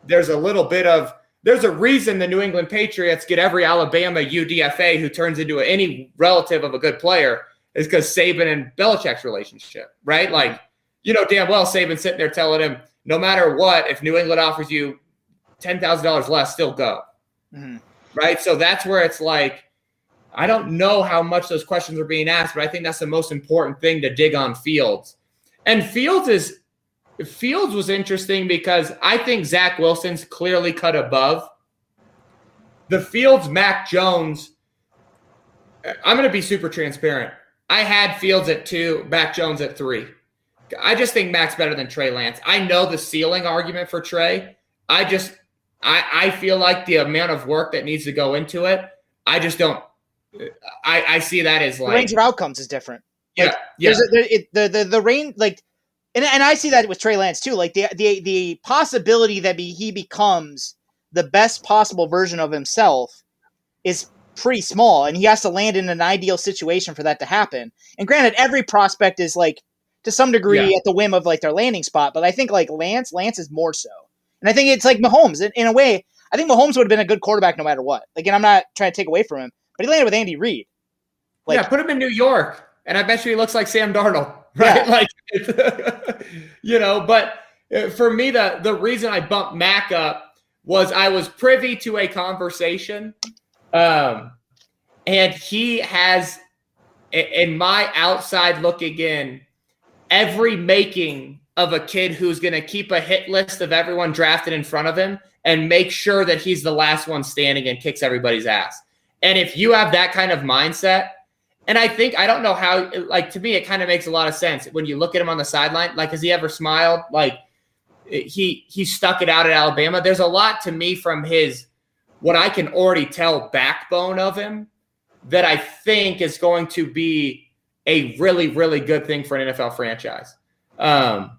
there's a little bit of, there's a reason the New England Patriots get every Alabama UDFA who turns into any relative of a good player is because Saban and Belichick's relationship, right? Like, you know, damn well Saban sitting there telling him, no matter what, if New England offers you $10,000 less, still go. Mm-hmm right? So that's where it's like, I don't know how much those questions are being asked, but I think that's the most important thing to dig on Fields. And Fields is Fields was interesting because I think Zach Wilson's clearly cut above the Fields. Mac Jones. I'm going to be super transparent. I had Fields at two, Mac Jones at three. I just think Mac's better than Trey Lance. I know the ceiling argument for Trey. I just I, I feel like the amount of work that needs to go into it, I just don't. I, I see that as like the range of outcomes is different. Yeah, like, yeah. A, the, the the the range like, and and I see that with Trey Lance too. Like the the the possibility that be, he becomes the best possible version of himself is pretty small, and he has to land in an ideal situation for that to happen. And granted, every prospect is like to some degree yeah. at the whim of like their landing spot, but I think like Lance, Lance is more so. And I think it's like Mahomes in, in a way. I think Mahomes would have been a good quarterback no matter what. Again, I'm not trying to take away from him, but he landed with Andy Reid. Like, yeah, put him in New York, and I bet you he looks like Sam Darnold, right? Yeah. Like, you know. But uh, for me, the the reason I bumped Mac up was I was privy to a conversation, um, and he has, in my outside looking in, every making of a kid who's going to keep a hit list of everyone drafted in front of him and make sure that he's the last one standing and kicks everybody's ass. And if you have that kind of mindset, and I think I don't know how like to me it kind of makes a lot of sense when you look at him on the sideline. Like, has he ever smiled? Like he he stuck it out at Alabama. There's a lot to me from his what I can already tell backbone of him that I think is going to be a really really good thing for an NFL franchise. Um,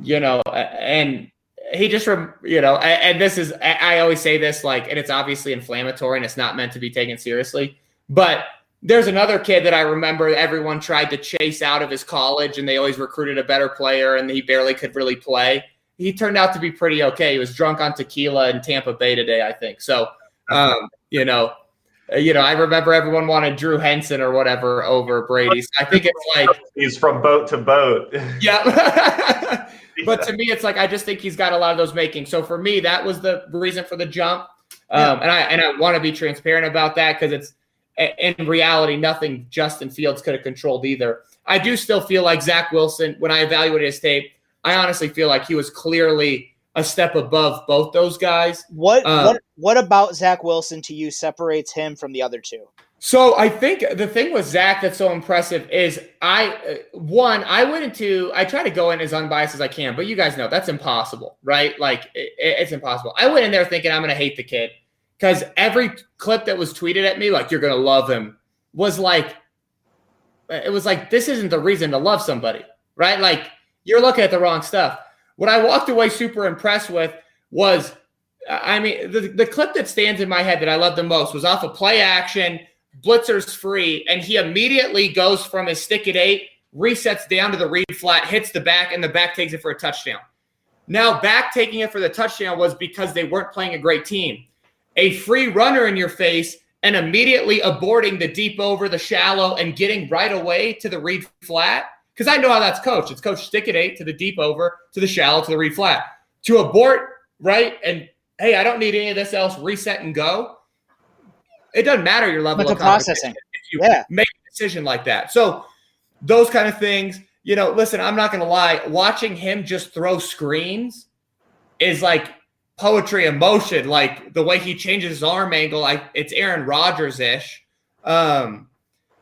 you know, and he just, you know, and this is, I always say this, like, and it's obviously inflammatory and it's not meant to be taken seriously. But there's another kid that I remember everyone tried to chase out of his college and they always recruited a better player and he barely could really play. He turned out to be pretty okay. He was drunk on tequila in Tampa Bay today, I think. So, um, you know, you know, I remember everyone wanted Drew Henson or whatever over Brady. So I think it's like he's from boat to boat. Yeah. but to me, it's like I just think he's got a lot of those making. So for me, that was the reason for the jump. Um, and I and I want to be transparent about that because it's in reality nothing Justin Fields could have controlled either. I do still feel like Zach Wilson. When I evaluated his tape, I honestly feel like he was clearly a step above both those guys. What uh, what what about Zach Wilson to you separates him from the other two? So I think the thing with Zach that's so impressive is I uh, one I went into I try to go in as unbiased as I can, but you guys know that's impossible, right? Like it, it's impossible. I went in there thinking I'm going to hate the kid because every clip that was tweeted at me, like you're going to love him, was like it was like this isn't the reason to love somebody, right? Like you're looking at the wrong stuff. What I walked away super impressed with was, I mean, the, the clip that stands in my head that I love the most was off a of play action blitzer's free, and he immediately goes from his stick at eight, resets down to the read flat, hits the back, and the back takes it for a touchdown. Now, back taking it for the touchdown was because they weren't playing a great team. A free runner in your face and immediately aborting the deep over the shallow and getting right away to the read flat. Because I know how that's coached. It's coached stick at eight to the deep over to the shallow to the read flat. To abort, right? And hey, I don't need any of this else, reset and go. It doesn't matter your level But of processing. if you Yeah. make a decision like that. So those kind of things, you know, listen, I'm not gonna lie, watching him just throw screens is like poetry in motion. Like the way he changes his arm angle, like it's Aaron Rodgers-ish. Um,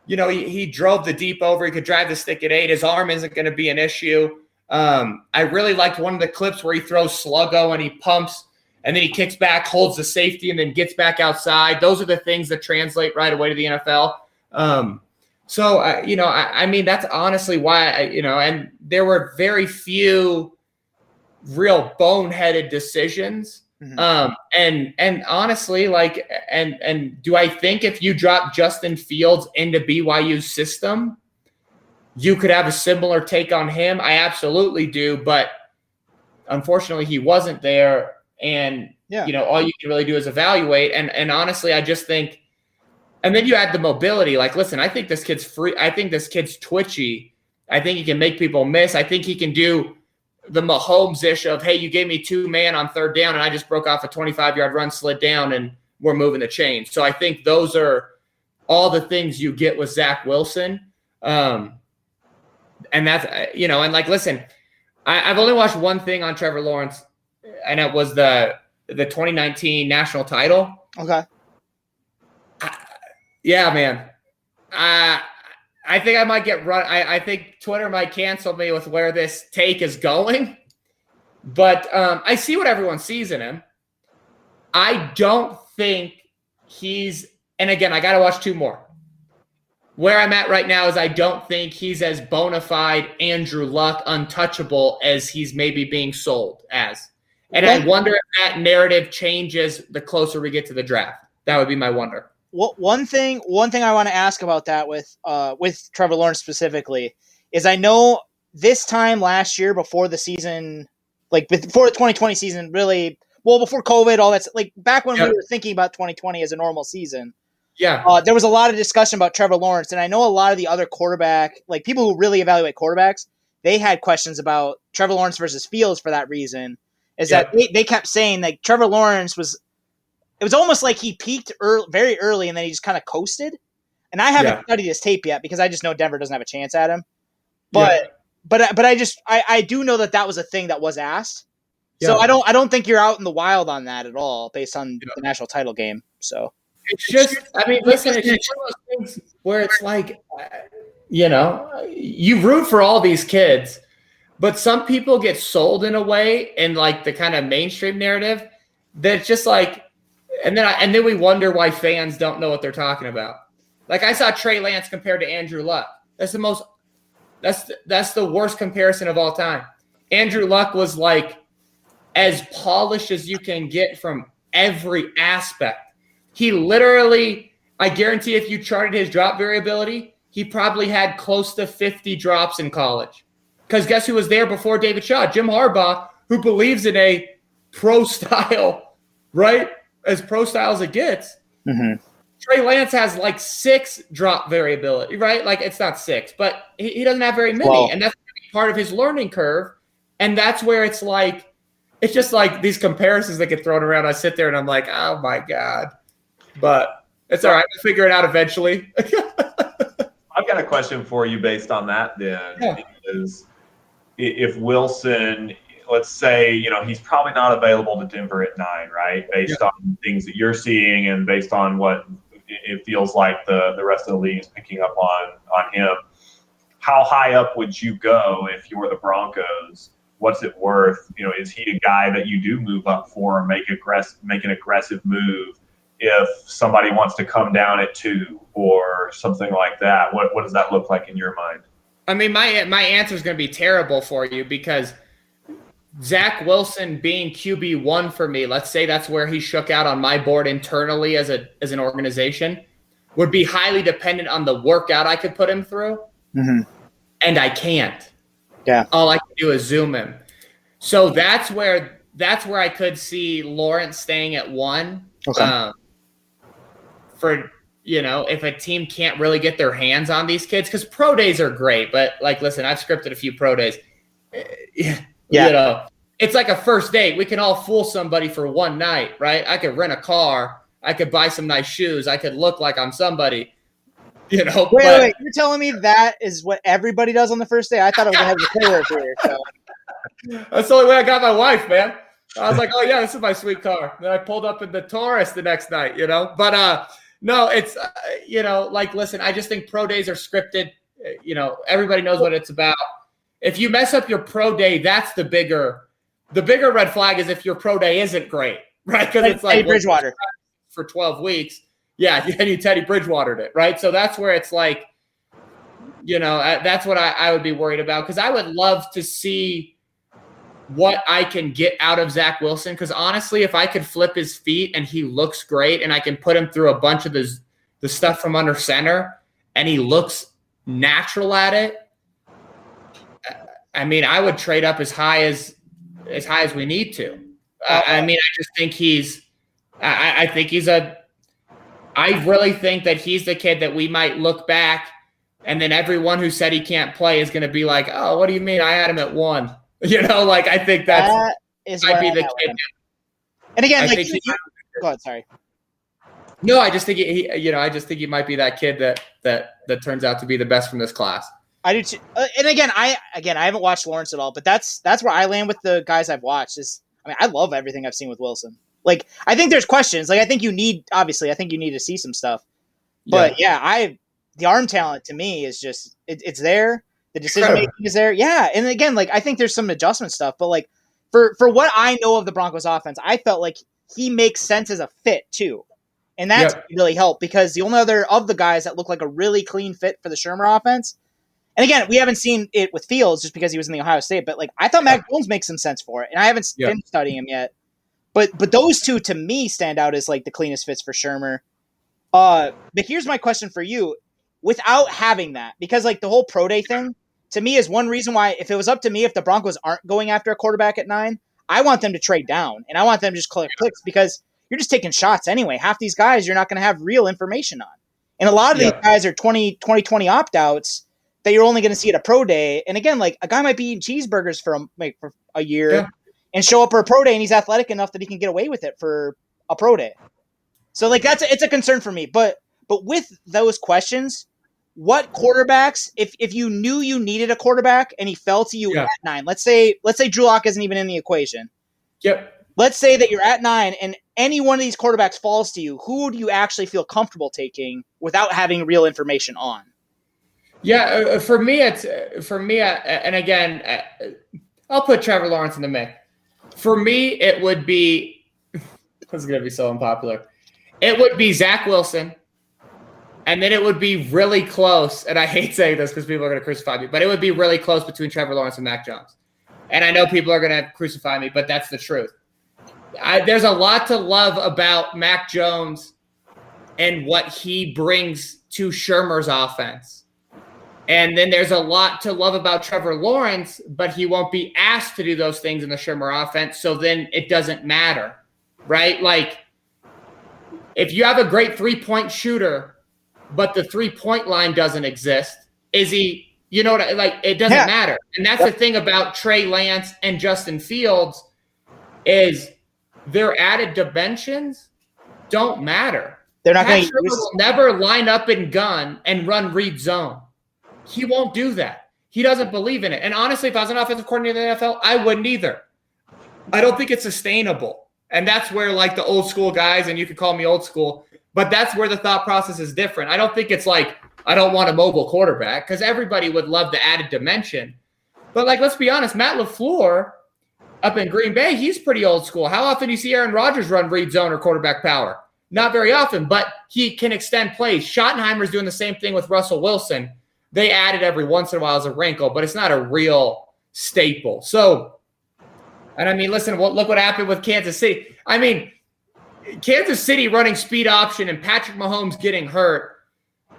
you know, he, he drove the deep over, he could drive the stick at eight. His arm isn't gonna be an issue. Um, I really liked one of the clips where he throws sluggo and he pumps and then he kicks back, holds the safety, and then gets back outside. Those are the things that translate right away to the NFL. Um, so, I, you know, I, I mean, that's honestly why, I, you know, and there were very few real boneheaded decisions. Um, and and honestly, like, and and do I think if you drop Justin Fields into BYU's system, you could have a similar take on him? I absolutely do, but unfortunately, he wasn't there, and Yeah. you know, all you can really do is evaluate. And and honestly, I just think, and then you add the mobility. Like, listen, I think this kid's free. I think this kid's twitchy. I think he can make people miss. I think he can do the Mahomes ish of, hey, you gave me two man on third down, and I just broke off a 25 yard run, slid down, and we're moving the chain. So I think those are all the things you get with Zach Wilson. Um, and that's, you know, and like, listen, I, I've only watched one thing on Trevor Lawrence, and it was the the 2019 national title. Okay. Yeah, man. Uh, I think I might get run. I, I think Twitter might cancel me with where this take is going. But um, I see what everyone sees in him. I don't think he's, and again, I got to watch two more. Where I'm at right now is I don't think he's as bona fide Andrew Luck, untouchable as he's maybe being sold as. And I wonder if that narrative changes the closer we get to the draft. That would be my wonder. What one thing one thing I want to ask about that with uh with Trevor Lawrence specifically is I know this time last year before the season like before the 2020 season really well before COVID all that's like back when Yeah. we were thinking about 2020 as a normal season Yeah. uh, there was a lot of discussion about Trevor Lawrence and I know a lot of the other quarterback like people who really evaluate quarterbacks they had questions about Trevor Lawrence versus Fields for that reason is that they, they kept saying like Trevor Lawrence was it was almost like he peaked early, very early and then he just kind of coasted. And I haven't Yeah. studied his tape yet because I just know Denver doesn't have a chance at him. But but I- but I just I, I do know that that was a thing that was asked. So I don't I don't think you're out in the wild on that at all based on the national title game. So It's just, I mean, listen, it's just one of those things where it's like, uh, you know, you root for all these kids, but some people get sold in a way in like the kind of mainstream narrative that's just like, and then I, and then we wonder why fans don't know what they're talking about. Like I saw Trey Lance compared to Andrew Luck. That's the most, that's that's the worst comparison of all time. Andrew Luck was like as polished as you can get from every aspect. He literally, I guarantee if you charted his drop variability, he probably had close to 50 drops in college. Because guess who was there before David Shaw? Jim Harbaugh, who believes in a pro style, right? As pro style as it gets. Mm-hmm. Trey Lance has like six drop variability, right? Like it's not six, but he, he doesn't have very many. Well- and that's part of his learning curve. And that's where it's like, it's just like these comparisons that get thrown around. I sit there and I'm like, oh my God. But it's all right. We'll figure it out eventually. I've got a question for you based on that. Then Yeah. is i- if Wilson, let's say, you know, he's probably not available to Denver at nine, right? Based on things that you're seeing and based on what it- feels like the the rest of the league is picking up on on him. How high up would you go if you were the Broncos? What's it worth? You know, is he a guy that you do move up for, or make aggressive, make an aggressive move? if somebody wants to come down at two or something like that? What what does that look like in your mind? I mean, my my answer is going to be terrible for you because Zach Wilson being QB one for me, let's say that's where he shook out on my board internally as a as an organization, would be highly dependent on the workout I could put him through, and I can't. Yeah. All I can do is zoom him. So that's where that's where I could see Lawrence staying at one. Okay. Um, for you know if a team can't really get their hands on these kids because pro days are great, but like listen, I've scripted a few pro days. Eh, Yeah, you know, it's like a first date. We can all fool somebody for one night, right? I could rent a car, I could buy some nice shoes, I could look like I'm somebody. You know, Wait, but- wait, wait, you're telling me that is what everybody does on the first day? I thought I was of the player career. So. That's the only way I got my wife, man. I was like, oh yeah, this is my sweet car. Then I pulled up in the Taurus the next night, you know. But uh, no, it's uh, you know, like listen, I just think pro days are scripted. Uh, You know, everybody knows what it's about. If you mess up your pro day, that's the bigger, the bigger red flag is if your pro day isn't great, right? Because Like it's like Teddy Bridgewater. for twelve weeks. Yeah, and you Teddy Bridgewatered it, right? So that's where it's like, you know, uh, that's what I, I would be worried about because I would love to see what I can get out of Zach Wilson. Because honestly, if I could flip his feet and he looks great, and I can put him through a bunch of the the stuff from under center, and he looks natural at it, I mean, I would trade up as high as as high as we need to. Uh, I mean, I just think he's. I, I think he's a. I really think that he's the kid that we might look back, and then everyone who said he can't play is going to be like, "Oh, what do you mean? I had him at one." You know, like I think that's That is might be I'm the kid. And again, I like he- you- go ahead, sorry. No, I just think he, he- you know, I just think he might be that kid that that that turns out to be the best from this class. I do too. Uh, and again, I again I haven't watched Lawrence at all, but that's that's where I land with the guys I've watched. Is I mean I love everything I've seen with Wilson. Like I think there's questions. Like I think you need obviously I think you need to see some stuff. But yeah, I the arm talent to me is just it, it's there. The decision making is there. Yeah, and again, like I think there's some adjustment stuff, but like for for what I know of the Broncos offense, I felt like he makes sense as a fit too. And that's Yep. really helped because the only other of the guys that looked like a really clean fit for the Shurmur offense and again, we haven't seen it with Fields just because he was in the Ohio State, but like I thought Mac Jones makes some sense for it, and I haven't Yeah. been studying him yet. But but those two to me stand out as like the cleanest fits for Shurmur. Uh, but here's my question for you: without having that, because like the whole pro day thing to me is one reason why if it was up to me, if the Broncos aren't going after a quarterback at nine, I want them to trade down, and I want them to just click clicks because you're just taking shots anyway. Half these guys you're not going to have real information on, and a lot of Yeah. these guys are 20 20 opt outs that you're only going to see at a pro day. And again, like a guy might be eating cheeseburgers for a, like, for a year Yeah. and show up for a pro day, and he's athletic enough that he can get away with it for a pro day. So like that's a, it's a concern for me. But but with those questions, what quarterbacks? If if you knew you needed a quarterback and he fell to you Yeah. at nine, let's say let's say Drew Lock isn't even in the equation. Yep. Let's say that you're at nine and any one of these quarterbacks falls to you. Who do you actually feel comfortable taking without having real information on? Yeah, uh, for me, it's uh, for me, uh, and again, uh, I'll put Trevor Lawrence in the mix. For me, it would be this is going to be so unpopular. It would be Zach Wilson, and then it would be really close. And I hate saying this because people are going to crucify me, but it would be really close between Trevor Lawrence and Mac Jones. And I know people are going to crucify me, but that's the truth. I, there's a lot to love about Mac Jones and what he brings to Shurmur's offense. And then there's a lot to love about Trevor Lawrence, but he won't be asked to do those things in the Shurmur offense. So then it doesn't matter, right? Like, if you have a great three point shooter, but the three point line doesn't exist, is he, you know what, I- like, it doesn't Yeah. matter. And that's the thing about Trey Lance and Justin Fields is their added dimensions don't matter. They're not going to will never line up in gun and run read zone. He won't do that. He doesn't believe in it. And honestly, if I was an offensive coordinator in the NFL, I wouldn't either. I don't think it's sustainable. And that's where like the old school guys, and you could call me old school, but that's where the thought process is different. I don't think it's like I don't want a mobile quarterback because everybody would love the added dimension. But like, let's be honest, Matt LaFleur up in Green Bay, he's pretty old school. How often do you see Aaron Rodgers run read zone or quarterback power? Not very often, but he can extend plays. Schottenheimer's doing the same thing with Russell Wilson. They add it every once in a while as a wrinkle, but it's not a real staple. So, and I mean, listen, what look what happened with Kansas City. I mean, Kansas City running speed option and Patrick Mahomes getting hurt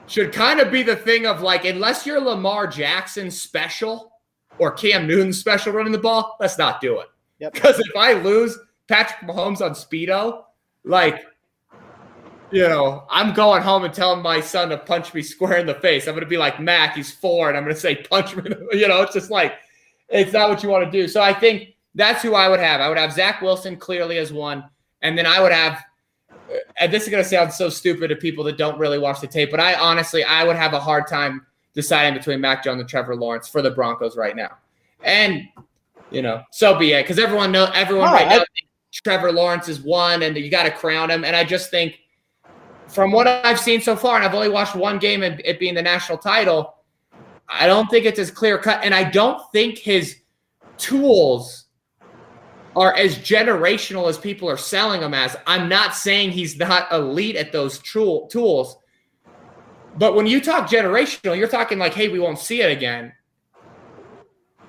should kind of be the thing of like, unless you're Lamar Jackson special or Cam Newton special running the ball, let's not do it. Yep. Because if I lose Patrick Mahomes on speedo, like you know, I'm going home and telling my son to punch me square in the face. I'm going to be like Mac, he's four, and I'm going to say punch me. You know, it's just like it's not what you want to do. So I think that's who I would have. I would have Zach Wilson clearly as one, and then I would have. And this is going to sound so stupid to people that don't really watch the tape, but I honestly I would have a hard time deciding between Mac Jones and Trevor Lawrence for the Broncos right now. And you know, so be it because everyone know everyone right now Trevor Lawrence is one, and you got to crown him. And I just think, from what I've seen so far, and I've only watched one game and it being the national title, I don't think it's as clear cut, and I don't think his tools are as generational as people are selling them as. I'm not saying he's not elite at those tool, tools, but when you talk generational, you're talking like, hey, we won't see it again.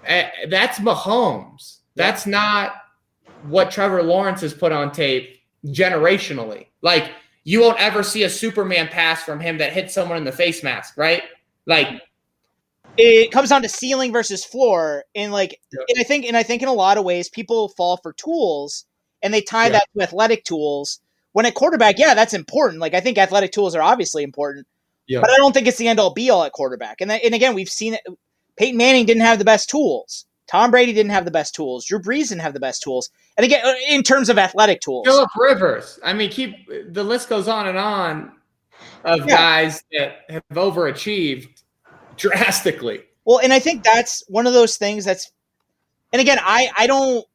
Uh, that's Mahomes. That's not what Trevor Lawrence has put on tape generationally. Like you won't ever see a Superman pass from him that hits someone in the face mask, right? Like it comes down to ceiling versus floor. And like yeah. and i think and i think in a lot of ways people fall for tools and they tie yeah. that to athletic tools. When at quarterback yeah that's important. Like i think athletic tools are obviously important yeah. but i don't think it's the end all be all at quarterback. And, that, and again we've seen it. Peyton manning didn't have the best tools. Tom brady didn't have the best tools. Drew brees didn't have the best tools. And again uh, in terms of athletic tools. Philip rivers. I mean keep the list goes on and on of guys that have overachieved drastically. Well, and I think that's one of those things that's, and again, I I don't.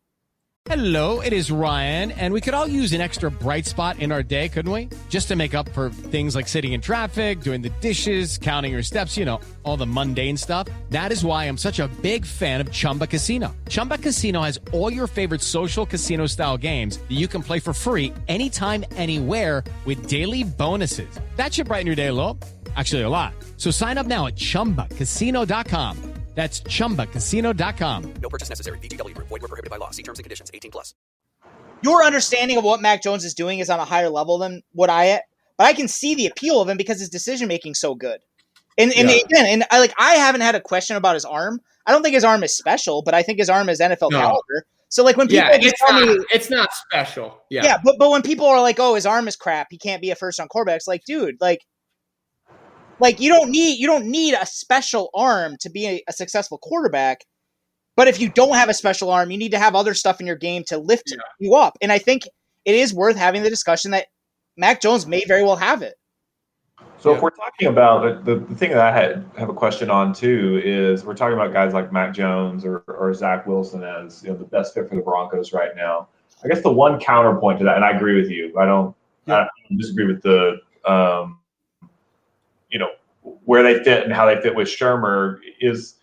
Hello, it is Ryan, and we could all use an extra bright spot in our day, couldn't we? Just to make up for things like sitting in traffic, doing the dishes, counting your steps, you know, all the mundane stuff. That is why I'm such a big fan of Chumba Casino. Chumba Casino has all your favorite social casino style games that you can play for free anytime, anywhere with daily bonuses. That should brighten your day a little. Actually, a lot. So sign up now at ChumbaCasino.com. That's ChumbaCasino.com. No purchase necessary. VGW. Void were prohibited by law. See terms and conditions. 18 plus. Your understanding of what Mac Jones is doing is on a higher level than what I, but I can see the appeal of him because his decision making so good. And, and yeah. again, and I like I haven't had a question about his arm. I don't think his arm is special, but I think his arm is NFL no. caliber. So like when people yeah, it's tell not, me it's not special. Yeah. Yeah, but but when people are like, "Oh, his arm is crap. He can't be a first round quarterback." It's like, dude, like like you don't need you don't need a special arm to be a, a, successful quarterback. But if you don't have a special arm, you need to have other stuff in your game to lift yeah. you up. And I think it is worth having the discussion that Mac Jones may very well have it. So yeah. if we're talking about the, the thing that I had have a question on too is we're talking about guys like Mac Jones or, or Zach Wilson as you know the best fit for the Broncos right now. I guess the one counterpoint to that, and I agree with you. I don't, yeah. I don't disagree with the um, you know where they fit and how they fit with Shurmur is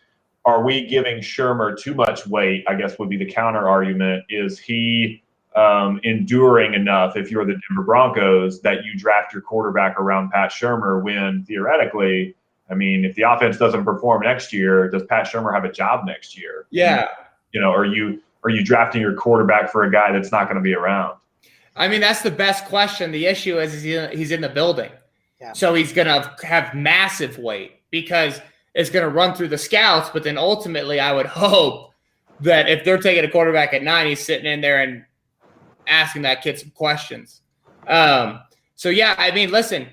are we giving Shurmur too much weight? I guess would be the counter argument. Is he um, enduring enough if you're the Denver Broncos that you draft your quarterback around Pat Shurmur when theoretically, I mean, if the offense doesn't perform next year, does Pat Shurmur have a job next year? Yeah. You know, are you are you drafting your quarterback for a guy that's not going to be around? I mean, that's the best question. The issue is, is he's in the building. So he's going to have massive weight because it's going to run through the scouts. But then ultimately, I would hope that if they're taking a quarterback at nine, he's sitting in there and asking that kid some questions. Um, so yeah, I mean, listen,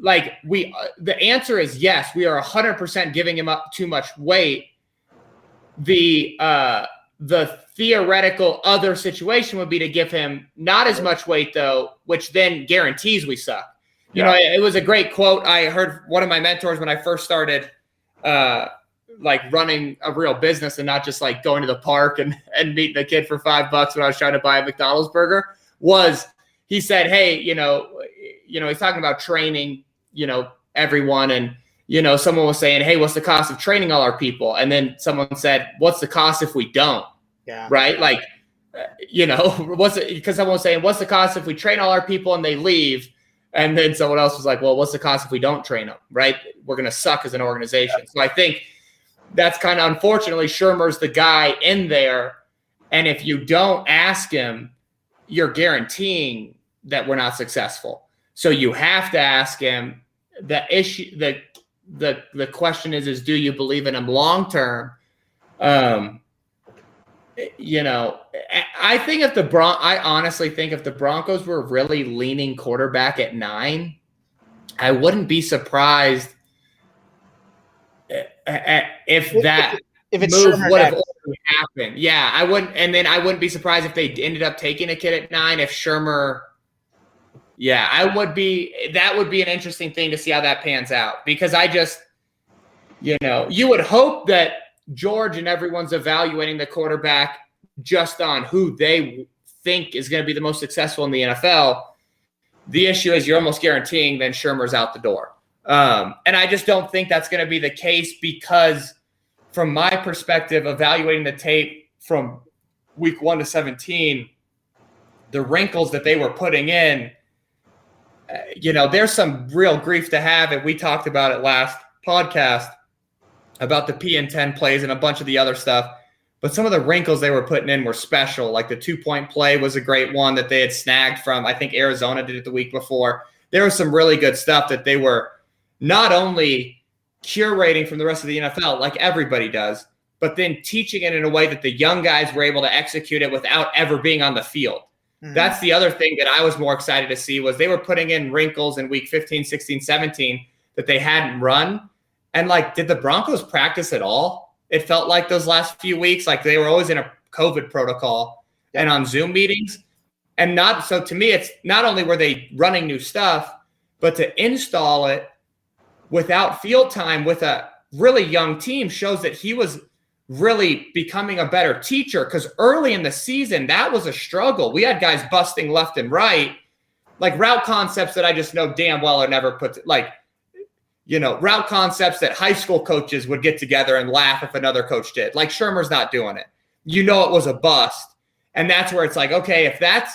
like we, uh, the answer is yes. We are 100% giving him up too much weight. The uh, the theoretical other situation would be to give him not as much weight though, which then guarantees we suck. You yeah. know, it was a great quote. I heard one of my mentors when I first started, uh, like running a real business and not just like going to the park and, and meeting a kid for five bucks when I was trying to buy a McDonald's burger. Was he said, "Hey, you know, you know, he's talking about training, you know, everyone and." You know, someone was saying, "Hey, what's the cost of training all our people?" And then someone said, "What's the cost if we don't?" Yeah. Right? Like, you know, what's it? Because someone was saying, "What's the cost if we train all our people and they leave?" And then someone else was like, well, what's the cost if we don't train them? Right? We're going to suck as an organization. So I think that's kind of unfortunately Shurmur's the guy in there. And if you don't ask him, you're guaranteeing that we're not successful. So you have to ask him. The issue, the the the question is, is do you believe in him long term? Um, you know, I think if the Bron, I honestly think if the Broncos were really leaning quarterback at nine, I wouldn't be surprised uh, uh, if that if it's move would have happened. Yeah, I wouldn't, and then I wouldn't be surprised if they ended up taking a kid at nine. If Shurmur, yeah, I would be. That would be an interesting thing to see how that pans out because I just, you know, you would hope that George and everyone's evaluating the quarterback just on who they think is going to be the most successful in the NFL. The issue is you're almost guaranteeing then Shurmur's out the door. Um, and I just don't think that's going to be the case because, from my perspective, evaluating the tape from week one to 17, the wrinkles that they were putting in, uh, you know, there's some real grief to have. And we talked about it last podcast about the PN10 plays and a bunch of the other stuff. But some of the wrinkles they were putting in were special. Like the two point play was a great one that they had snagged from, I think Arizona did it the week before. There was some really good stuff that they were not only curating from the rest of the NFL, like everybody does, but then teaching it in a way that the young guys were able to execute it without ever being on the field. Mhm. That's the other thing that I was more excited to see was they were putting in wrinkles in week 15, 16, 17 that they hadn't run. And like, did the Broncos practice at all? It felt like those last few weeks, like they were always in a COVID protocol and on Zoom meetings. And not so to me, it's not only were they running new stuff, but to install it without field time with a really young team shows that he was really becoming a better teacher because early in the season that was a struggle we had guys busting left and right like route concepts that i just know damn well are never put like you know route concepts that high school coaches would get together and laugh if another coach did. Like shurmur's not doing it. You know it was a bust. And that's where it's like okay if that's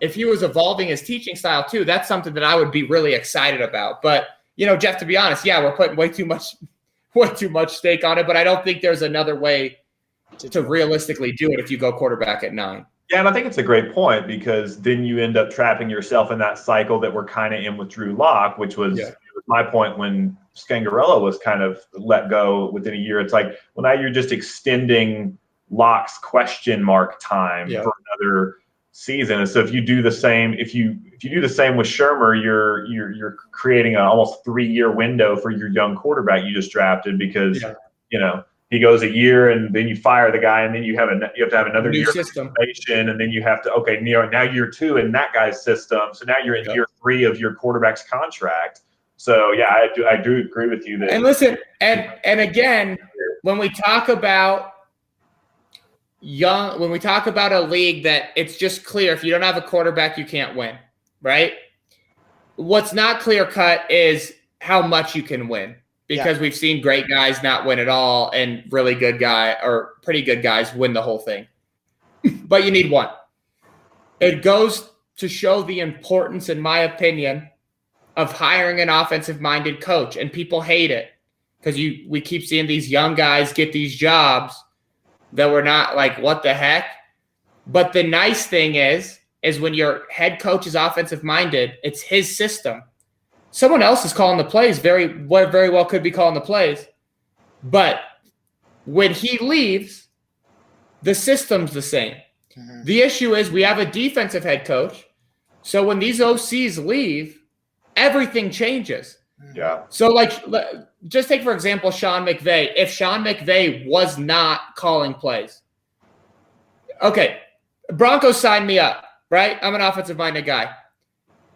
if he was evolving his teaching style too that's something that i would be really excited about. But you know jeff to be honest yeah we're putting way too much way too much stake on it but i don't think there's another way to realistically do it if you go quarterback at nine. Yeah, and I think it's a great point because then you end up trapping yourself in that cycle that we're kind of in with Drew Lock, which was, Yeah. Was my point when Scangarello was kind of let go within a year. It's like, well, now you're just extending Lock's question mark time Yeah. for another season. And so if you do the same, if you if you do the same with Shurmur, you're you're you're creating an almost three year window for your young quarterback you just drafted because Yeah. you know he goes a year and then you fire the guy and then you have a you have to have another New year system. and then you have to okay now now year two in that guy's system so now you're in year three of your quarterback's contract so yeah i do i do agree with you that And listen, and and again, when we talk about young, when we talk about a league that it's just clear if you don't have a quarterback, you can't win, right? What's not clear cut is how much you can win because we've seen great guys not win at all and really good guy or pretty good guys win the whole thing. but you need one. It goes to show the importance, in my opinion, of hiring an offensive minded coach and people hate it. Because you we keep seeing these young guys get these jobs that we're not like what the heck? But the nice thing is is when your head coach is offensive minded it's his system. Someone else is calling the plays very what very well could be calling the plays. But when he leaves the system's the same. Mm-hmm. The issue is we have a defensive head coach so when these ocs leave everything changes. Yeah. So, like, just take for example Sean McVay. If Sean McVay was not calling plays, okay, Broncos signed me up, right? I'm an offensive minded guy.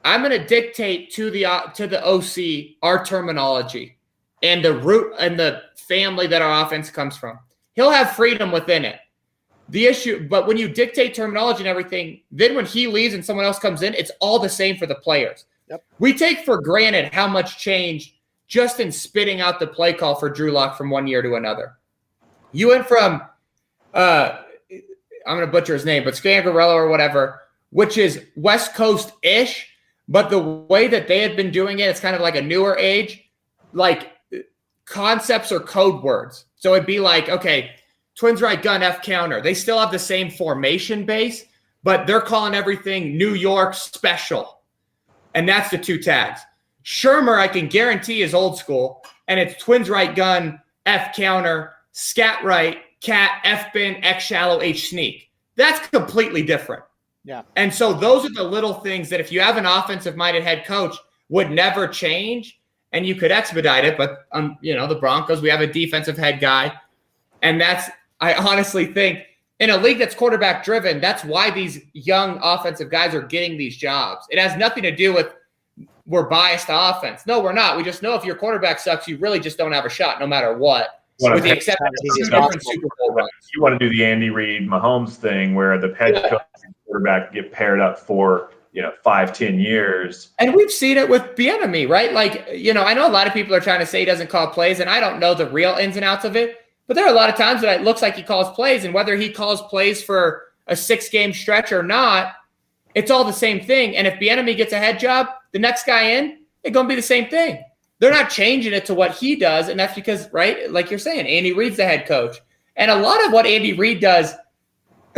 I'm going to dictate to the uh, to the OC our terminology and the root and the family that our offense comes from. He'll have freedom within it. The issue, but when you dictate terminology and everything, then when he leaves and someone else comes in, it's all the same for the players. We take for granted how much change just in spitting out the play call for Drew Lock from one year to another. You went from, uh, I'm going to butcher his name, but Scangarello or whatever, which is West Coast ish, but the way that they had been doing it, it's kind of like a newer age, like concepts or code words. So it'd be like, okay, twins right gun F counter. They still have the same formation base, but they're calling everything New York special. And that's the two tags. Shurmur, I can guarantee, is old school, and it's twins right gun, F counter, scat right, cat F bin X shallow H sneak. That's completely different. Yeah. And so those are the little things that if you have an offensive minded head coach would never change and you could expedite it. But um, you know, the Broncos, we have a defensive head guy. And that's I honestly think in a league that's quarterback driven, that's why these young offensive guys are getting these jobs. It has nothing to do with we're biased to offense. No, we're not. We just know if your quarterback sucks, you really just don't have a shot no matter what. With the exception of Super Bowl runs. You want to do the Andy Reid Mahomes thing where the head Yeah. coach and quarterback get paired up for you know five ten years. And we've seen it with Bieniemy, right? Like, you know, I know a lot of people are trying to say he doesn't call plays, and I don't know the real ins and outs of it. But there are a lot of times that it looks like he calls plays, and whether he calls plays for a six game stretch or not, it's all the same thing. And if Bieniemy gets a head job, the next guy in, it's going to be the same thing. They're not changing it to what he does, and that's because, right, like you're saying, Andy Reid's the head coach. And a lot of what Andy Reid does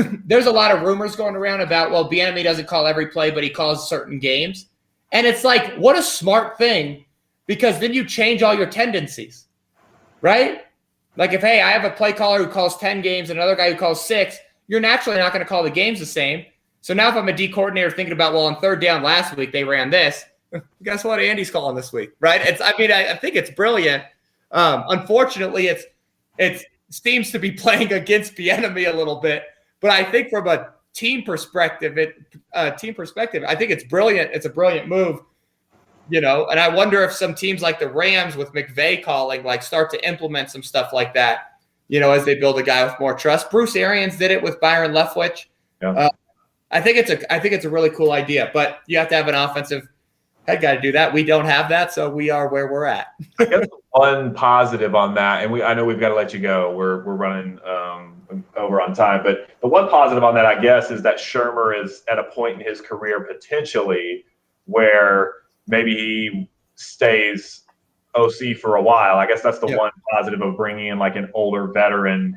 there's a lot of rumors going around about well, Bieniemy doesn't call every play, but he calls certain games, and it's like what a smart thing because then you change all your tendencies, right? Like if hey, I have a play caller who calls ten games and another guy who calls six, you're naturally not going to call the games the same. So now if I'm a D coordinator thinking about well, on third down last week they ran this, guess what? Andy's calling this week, right? It's I mean I, I think it's brilliant. Um, unfortunately, it's it seems to be playing against the enemy a little bit. But I think from a team perspective, it uh, team perspective, I think it's brilliant. It's a brilliant move, you know. And I wonder if some teams like the Rams with McVay calling, like, start to implement some stuff like that, you know, as they build a guy with more trust. Bruce Arians did it with Byron Leftwich. Yeah. Uh, I think it's a I think it's a really cool idea, but you have to have an offensive head guy to do that. We don't have that, so we are where we're at. I guess one positive on that, and we I know we've got to let you go. We're we're running um, over on time, but the one positive on that, I guess, is that Shurmur is at a point in his career potentially where maybe he stays OC for a while. I guess that's the Yeah. one positive of bringing in like an older veteran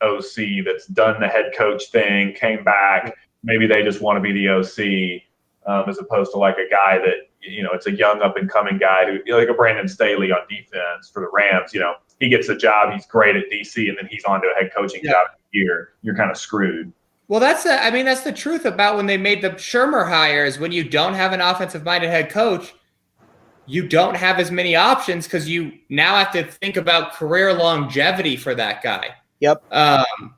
OC that's done the head coach thing, came back. Maybe they just want to be the OC um, as opposed to like a guy that you know it's a young up and coming guy who like a Brandon Staley on defense for the Rams. You know he gets a job, he's great at DC, and then he's on to a head coaching Yeah. job here. You're kind of screwed. Well, that's the, I mean, that's the truth about when they made the Shurmur hires. When you don't have an offensive minded head coach, you don't have as many options because you now have to think about career longevity for that guy. Yep. Um,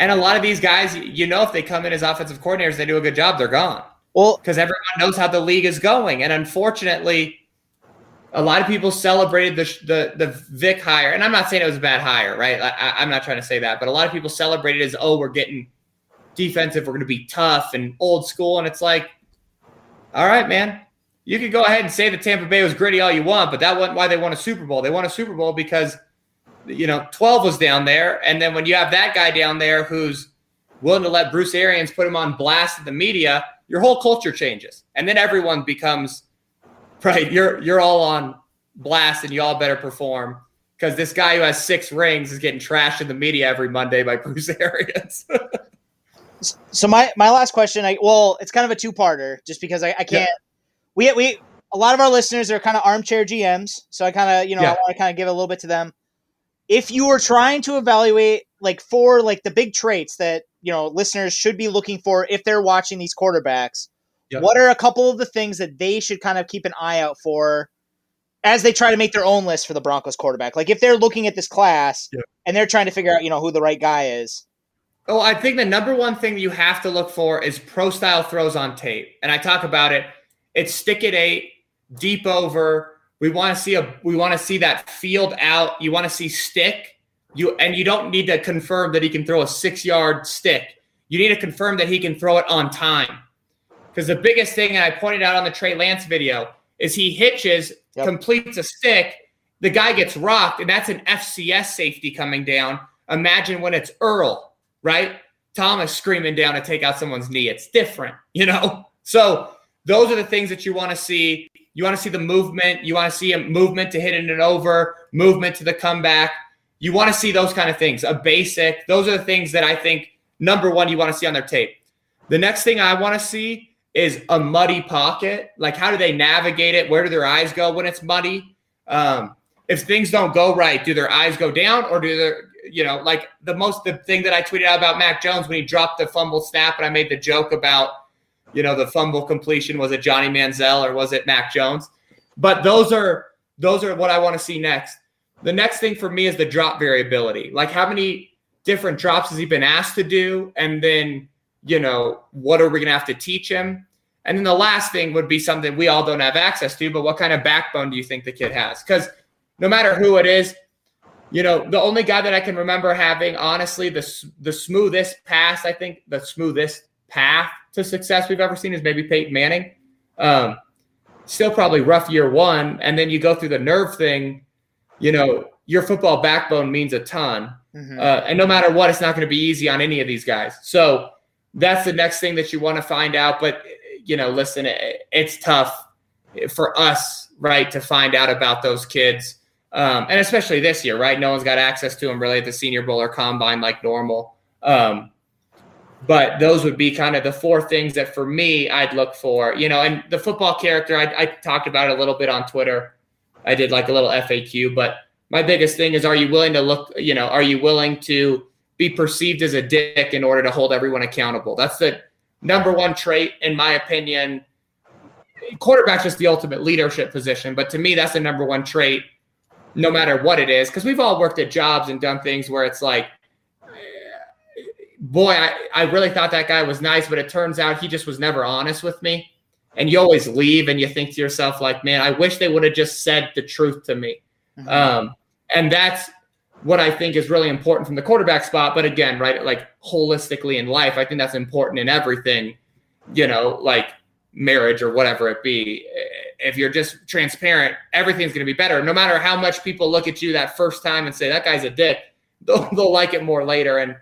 and a lot of these guys, you know, if they come in as offensive coordinators, they do a good job, they're gone. Well, because everyone knows how the league is going, and unfortunately, a lot of people celebrated the the the Vic hire, and I'm not saying it was a bad hire, right? I, I- I'm not trying to say that, but a lot of people celebrated as, oh, we're getting defensive, we're going to be tough and old school, and it's like, all right, man, you could go ahead and say that Tampa Bay was gritty all you want, but that wasn't why they won a Super Bowl. They won a Super Bowl because you know 12 was down there, and then when you have that guy down there who's willing to let Bruce Arians put him on blast in the media, your whole culture changes, and then everyone becomes right. You're you're all on blast, and you all better perform because this guy who has six rings is getting trashed in the media every Monday by Bruce Arians. So my my last question, I well, it's kind of a two parter, just because I, I can't. We we a lot of our listeners are kind of armchair GMs, so I kind of you know I want to kind of give a little bit to them. If you were trying to evaluate like for like the big traits that you know listeners should be looking for if they're watching these quarterbacks, Yeah. what are a couple of the things that they should kind of keep an eye out for as they try to make their own list for the Broncos quarterback? Like if they're looking at this class Yeah. and they're trying to figure out you know who the right guy is. Oh, I think the number one thing you have to look for is pro style throws on tape. And I talk about it. It's stick at eight, deep over. We want to see a we want to see that field out. You want to see stick. You and you don't need to confirm that he can throw a six yard stick. You need to confirm that he can throw it on time. Because the biggest thing, and I pointed out on the Trey Lance video, is he hitches, completes a stick, the guy gets rocked, and that's an FCS safety coming down. Imagine when it's Earl, right? Thomas screaming down to take out someone's knee. It's different, you know? So those are the things that you want to see. You want to see the movement. You want to see a movement to hitting it over, movement to the comeback. You want to see those kind of things. A basic. Those are the things that I think number one you want to see on their tape. The next thing I want to see is a muddy pocket. Like how do they navigate it? Where do their eyes go when it's muddy? Um, if things don't go right, do their eyes go down or do their you know, like the most the thing that I tweeted out about Mac Jones when he dropped the fumble snap, and I made the joke about, you know, the fumble completion was it Johnny Manziel or was it Mac Jones? But those are those are what I want to see next. The next thing for me is the drop variability. Like how many different drops has he been asked to do, and then you know what are we going to have to teach him? And then the last thing would be something we all don't have access to, but what kind of backbone do you think the kid has? Because no matter who it is, you know, the only guy that I can remember having, honestly, the the smoothest pass, I think, the smoothest path to success we've ever seen is maybe Peyton Manning. Um, still probably rough year one, and then you go through the nerve thing. You know, your football backbone means a ton, Mhm. uh, and no matter what, it's not going to be easy on any of these guys. So that's the next thing that you want to find out. But you know, listen, it, it's tough for us, right, to find out about those kids. Um, and especially this year, right? No one's got access to them really at the Senior Bowl or Combine like normal. Um, but those would be kind of the four things that for me I'd look for, you know. And the football character, I, I talked about it a little bit on Twitter. I did like a little FAQ, but my biggest thing is, are you willing to look? You know, are you willing to be perceived as a dick in order to hold everyone accountable? That's the number one trait, in my opinion. Quarterback's just the ultimate leadership position, but to me, that's the number one trait, no matter what it is. Because we've all worked at jobs and done things where it's like, boy, I, I really thought that guy was nice, but it turns out he just was never honest with me. And you always leave and you think to yourself, like, man, I wish they would have just said the truth to me. Um, and that's what I think is really important from the quarterback spot. But again, right, like holistically in life, I think that's important in everything, you know, like marriage or whatever it be. If you're just transparent, everything's going to be better. No matter how much people look at you that first time and say, that guy's a dick, they'll, they'll like it more later. And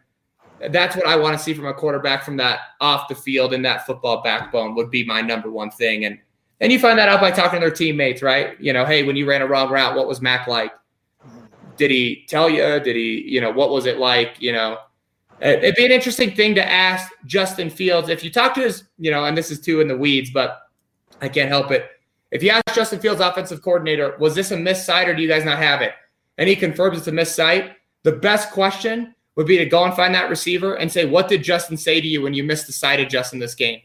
that's what I want to see from a quarterback from that off the field and that football backbone would be my number one thing. And and you find that out by talking to their teammates, right? You know, hey, when you ran a wrong route, what was Mac like? Did he tell you? Did he, you know, what was it like? You know, it'd be an interesting thing to ask Justin Fields if you talk to his, you know, and this is too in the weeds, but I can't help it. If you ask Justin Fields, offensive coordinator, was this a missed sight or do you guys not have it? And he confirms it's a missed sight. The best question would be to go and find that receiver and say, what did Justin say to you when you missed the side adjust in this game?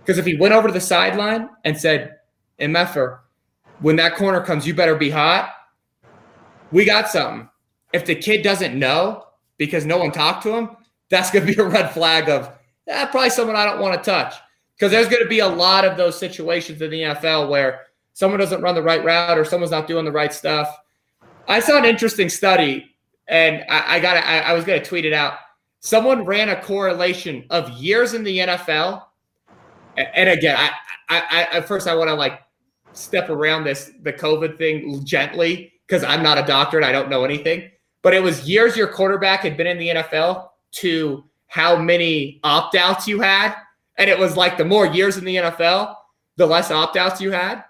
Because if he went over to the sideline and said, MFer, when that corner comes, you better be hot, we got something. If the kid doesn't know because no one talked to him, that's going to be a red flag of eh, probably someone I don't want to touch. Because there's going to be a lot of those situations in the NFL where someone doesn't run the right route or someone's not doing the right stuff. I saw an interesting study, and I, I got I, I was going to tweet it out. Someone ran a correlation of years in the NFL, A- and again, I, I, I at first I want to like step around this the COVID thing gently because I'm not a doctor and I don't know anything. But it was years your quarterback had been in the NFL to how many opt outs you had. And it was like the more years in the NFL, the less opt outs you had.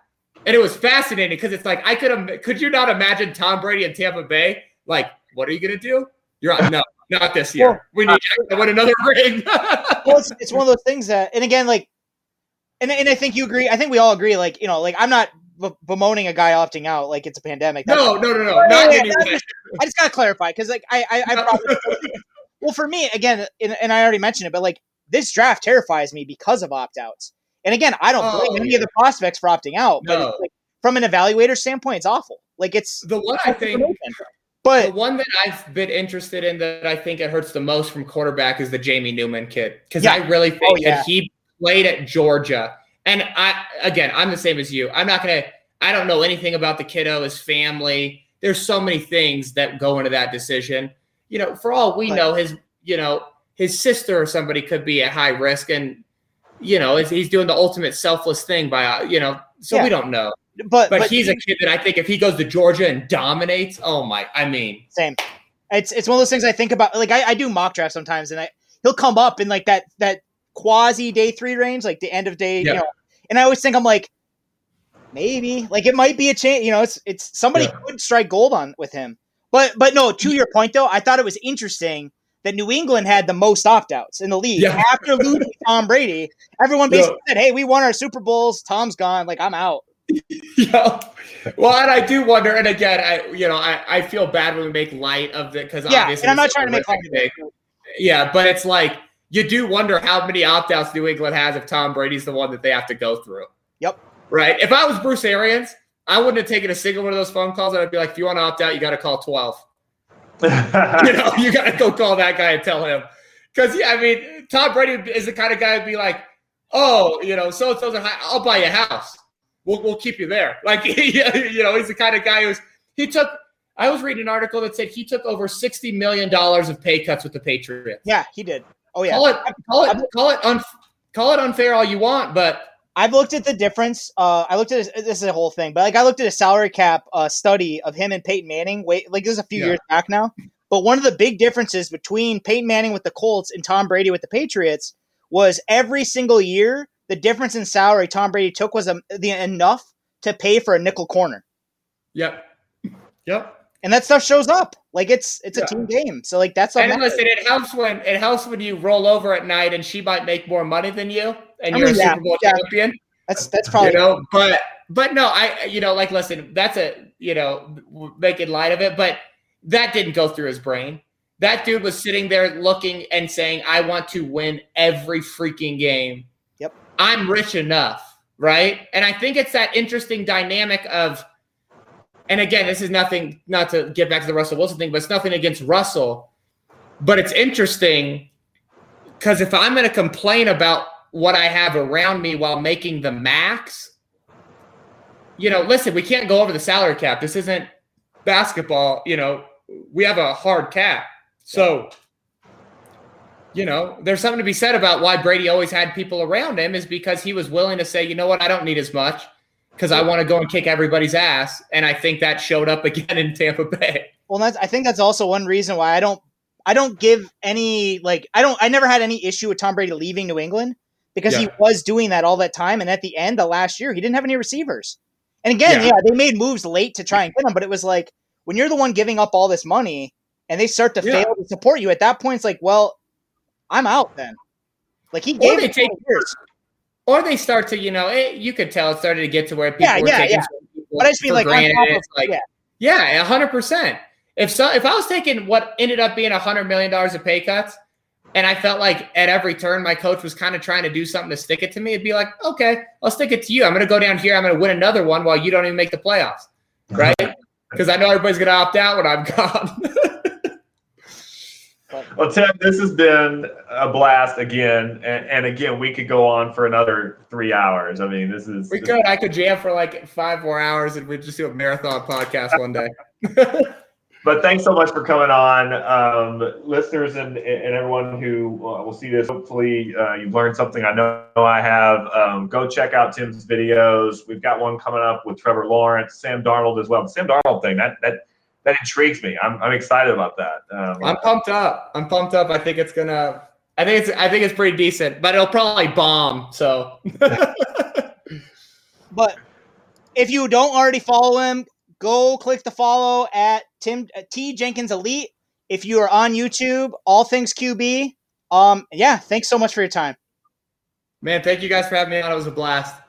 And it was fascinating because it's like, I could have, could you not imagine Tom Brady in Tampa Bay? Like, what are you going to do? You're on, no, not this year. we need you to win another ring. well, it's, it's one of those things that, and again, like, and, and I think you agree. I think we all agree. Like, you know, like I'm not b- bemoaning a guy opting out like it's a pandemic. No, no, no, no, Yeah, not yeah, just- I just gotta clarify because like I, I, I probably, well for me again, and, and I already mentioned it, but like this draft terrifies me because of opt outs. And again, I don't blame Oh, any of the prospects for opting out, but No. it's like, from an evaluator standpoint, it's awful. Like it's the one I think, but the one that I've been interested in that I think it hurts the most from quarterback is the Jamie Newman kid because Yeah. I really oh, think Oh, yeah. that he played at Georgia, and I again I'm the same as you. I'm not gonna. I don't know anything about the kiddo, his family. There's so many things that go into that decision. You know, for all we Right. know, his you know his sister or somebody could be at high risk, and you know he's- he's doing the ultimate selfless thing by uh, you know. So Yeah. we don't know. but But, he's a kid that I think if he goes to Georgia and dominates, oh my! I mean, Same. It's it's one of those things I think about. Like I, I do mock drafts sometimes, and I he'll come up in like that that quasi day three range, like the end of day, Yeah. you know. And I always think I'm like, maybe like it might be a chance. You know, it's it's somebody could strike gold on with him. But but no, to your point though, I thought it was interesting that New England had the most opt outs in the league Yeah. after losing Tom Brady. Everyone basically said, "Hey, we won our Super Bowls. Tom's gone. Like I'm out." yeah. well, and I do wonder, and again, I you know, I, I feel bad when we make light of it because Yeah, obviously and I'm not trying to make light horrific thing. Yeah, but it's like you do wonder how many opt outs New England has if Tom Brady's the one that they have to go through. Yep. Right. If I was Bruce Arians, I wouldn't have taken a single one of those phone calls. I'd be like, if you want to opt out, you got to call 12. you know, you got to go call that guy and tell him. Because, yeah, I mean, Tom Brady is the kind of guy who'd be like, oh, you know, so and so's a high, I'll buy you a house. We'll, we'll keep you there. Like, you know, he's the kind of guy who's, he took, I was reading an article that said he took over $60 million of pay cuts with the Patriots. Yeah, he did. Oh yeah. Call it, call it, call it, un, call it unfair all you want, but I've looked at the difference. Uh, I looked at this, this is a whole thing, but like I looked at a salary cap uh, study of him and Peyton Manning. Wait, like this is a few Yeah. years back now. But one of the big differences between Peyton Manning with the Colts and Tom Brady with the Patriots was every single year the difference in salary Tom Brady took was um, the enough to pay for a nickel corner, Yep. Yep. And that stuff shows up. Like it's it's Yeah. a team game, so like that's what And matters. listen, it helps when it helps when you roll over at night and she might make more money than you, and I you're mean, a yeah, Super Bowl yeah. champion. That's that's probably you know, but but no, I you know, like listen, that's a you know, making light of it, but that didn't go through his brain. That dude was sitting there looking and saying, "I want to win every freaking game." Yep. I'm rich enough, right? And I think it's that interesting dynamic of, and again, this is nothing, not to get back to the Russell Wilson thing, but it's nothing against Russell, but it's interesting because if I'm going to complain about what I have around me while making the max, you know, listen, we can't go over the salary cap. This isn't basketball. You know, we have a hard cap. So, you know, there's something to be said about why Brady always had people around him is because he was willing to say, you know what, I don't need as much because I want to go and kick everybody's ass. And I think that showed up again in Tampa Bay. Well, that's I think that's also one reason why I don't I don't give any like I don't I never had any issue with Tom Brady leaving New England because he was doing that all that time and at the end the last year he didn't have any receivers. And again, Yeah. yeah, they made moves late to try and get him, but it was like when you're the one giving up all this money and they start to Yeah. fail to support you at that point it's like, well, I'm out then. Like he Or gave they it take 20 years. Or they start to, you know, it, you could tell it started to get to where people Yeah, were yeah, taking yeah. some people But I just mean for like granted. of- It's like, yeah. yeah, a hundred percent. If so, if I was taking what ended up being a hundred million dollars of pay cuts, and I felt like at every turn my coach was kind of trying to do something to stick it to me, it'd be like, okay, I'll stick it to you. I'm going to go down here. I'm going to win another one while you don't even make the playoffs, uh-huh. right? Because I know everybody's going to opt out when I'm gone. Well, Tim, this has been a blast again, and, and again, we could go on for another three hours. I mean, this is we could. I could jam for like five more hours, and we'd just do a marathon podcast one day. But thanks so much for coming on, um, listeners, and, and everyone who uh, will see this. Hopefully, uh, you've learned something. I know I have. Um, go check out Tim's videos. We've got one coming up with Trevor Lawrence, Sam Darnold as well. The Sam Darnold thing that that that intrigues me. I'm, I'm excited about that. Um, I'm pumped up. I'm pumped up. I think it's gonna. I think it's. I think it's pretty decent, but it'll probably bomb. So But if you don't already follow him, go click the follow at Tim uh, T Jenkins Elite. If you are on YouTube, all things QB. Um, yeah, thanks so much for your time. Man, thank you guys for having me on. It was a blast.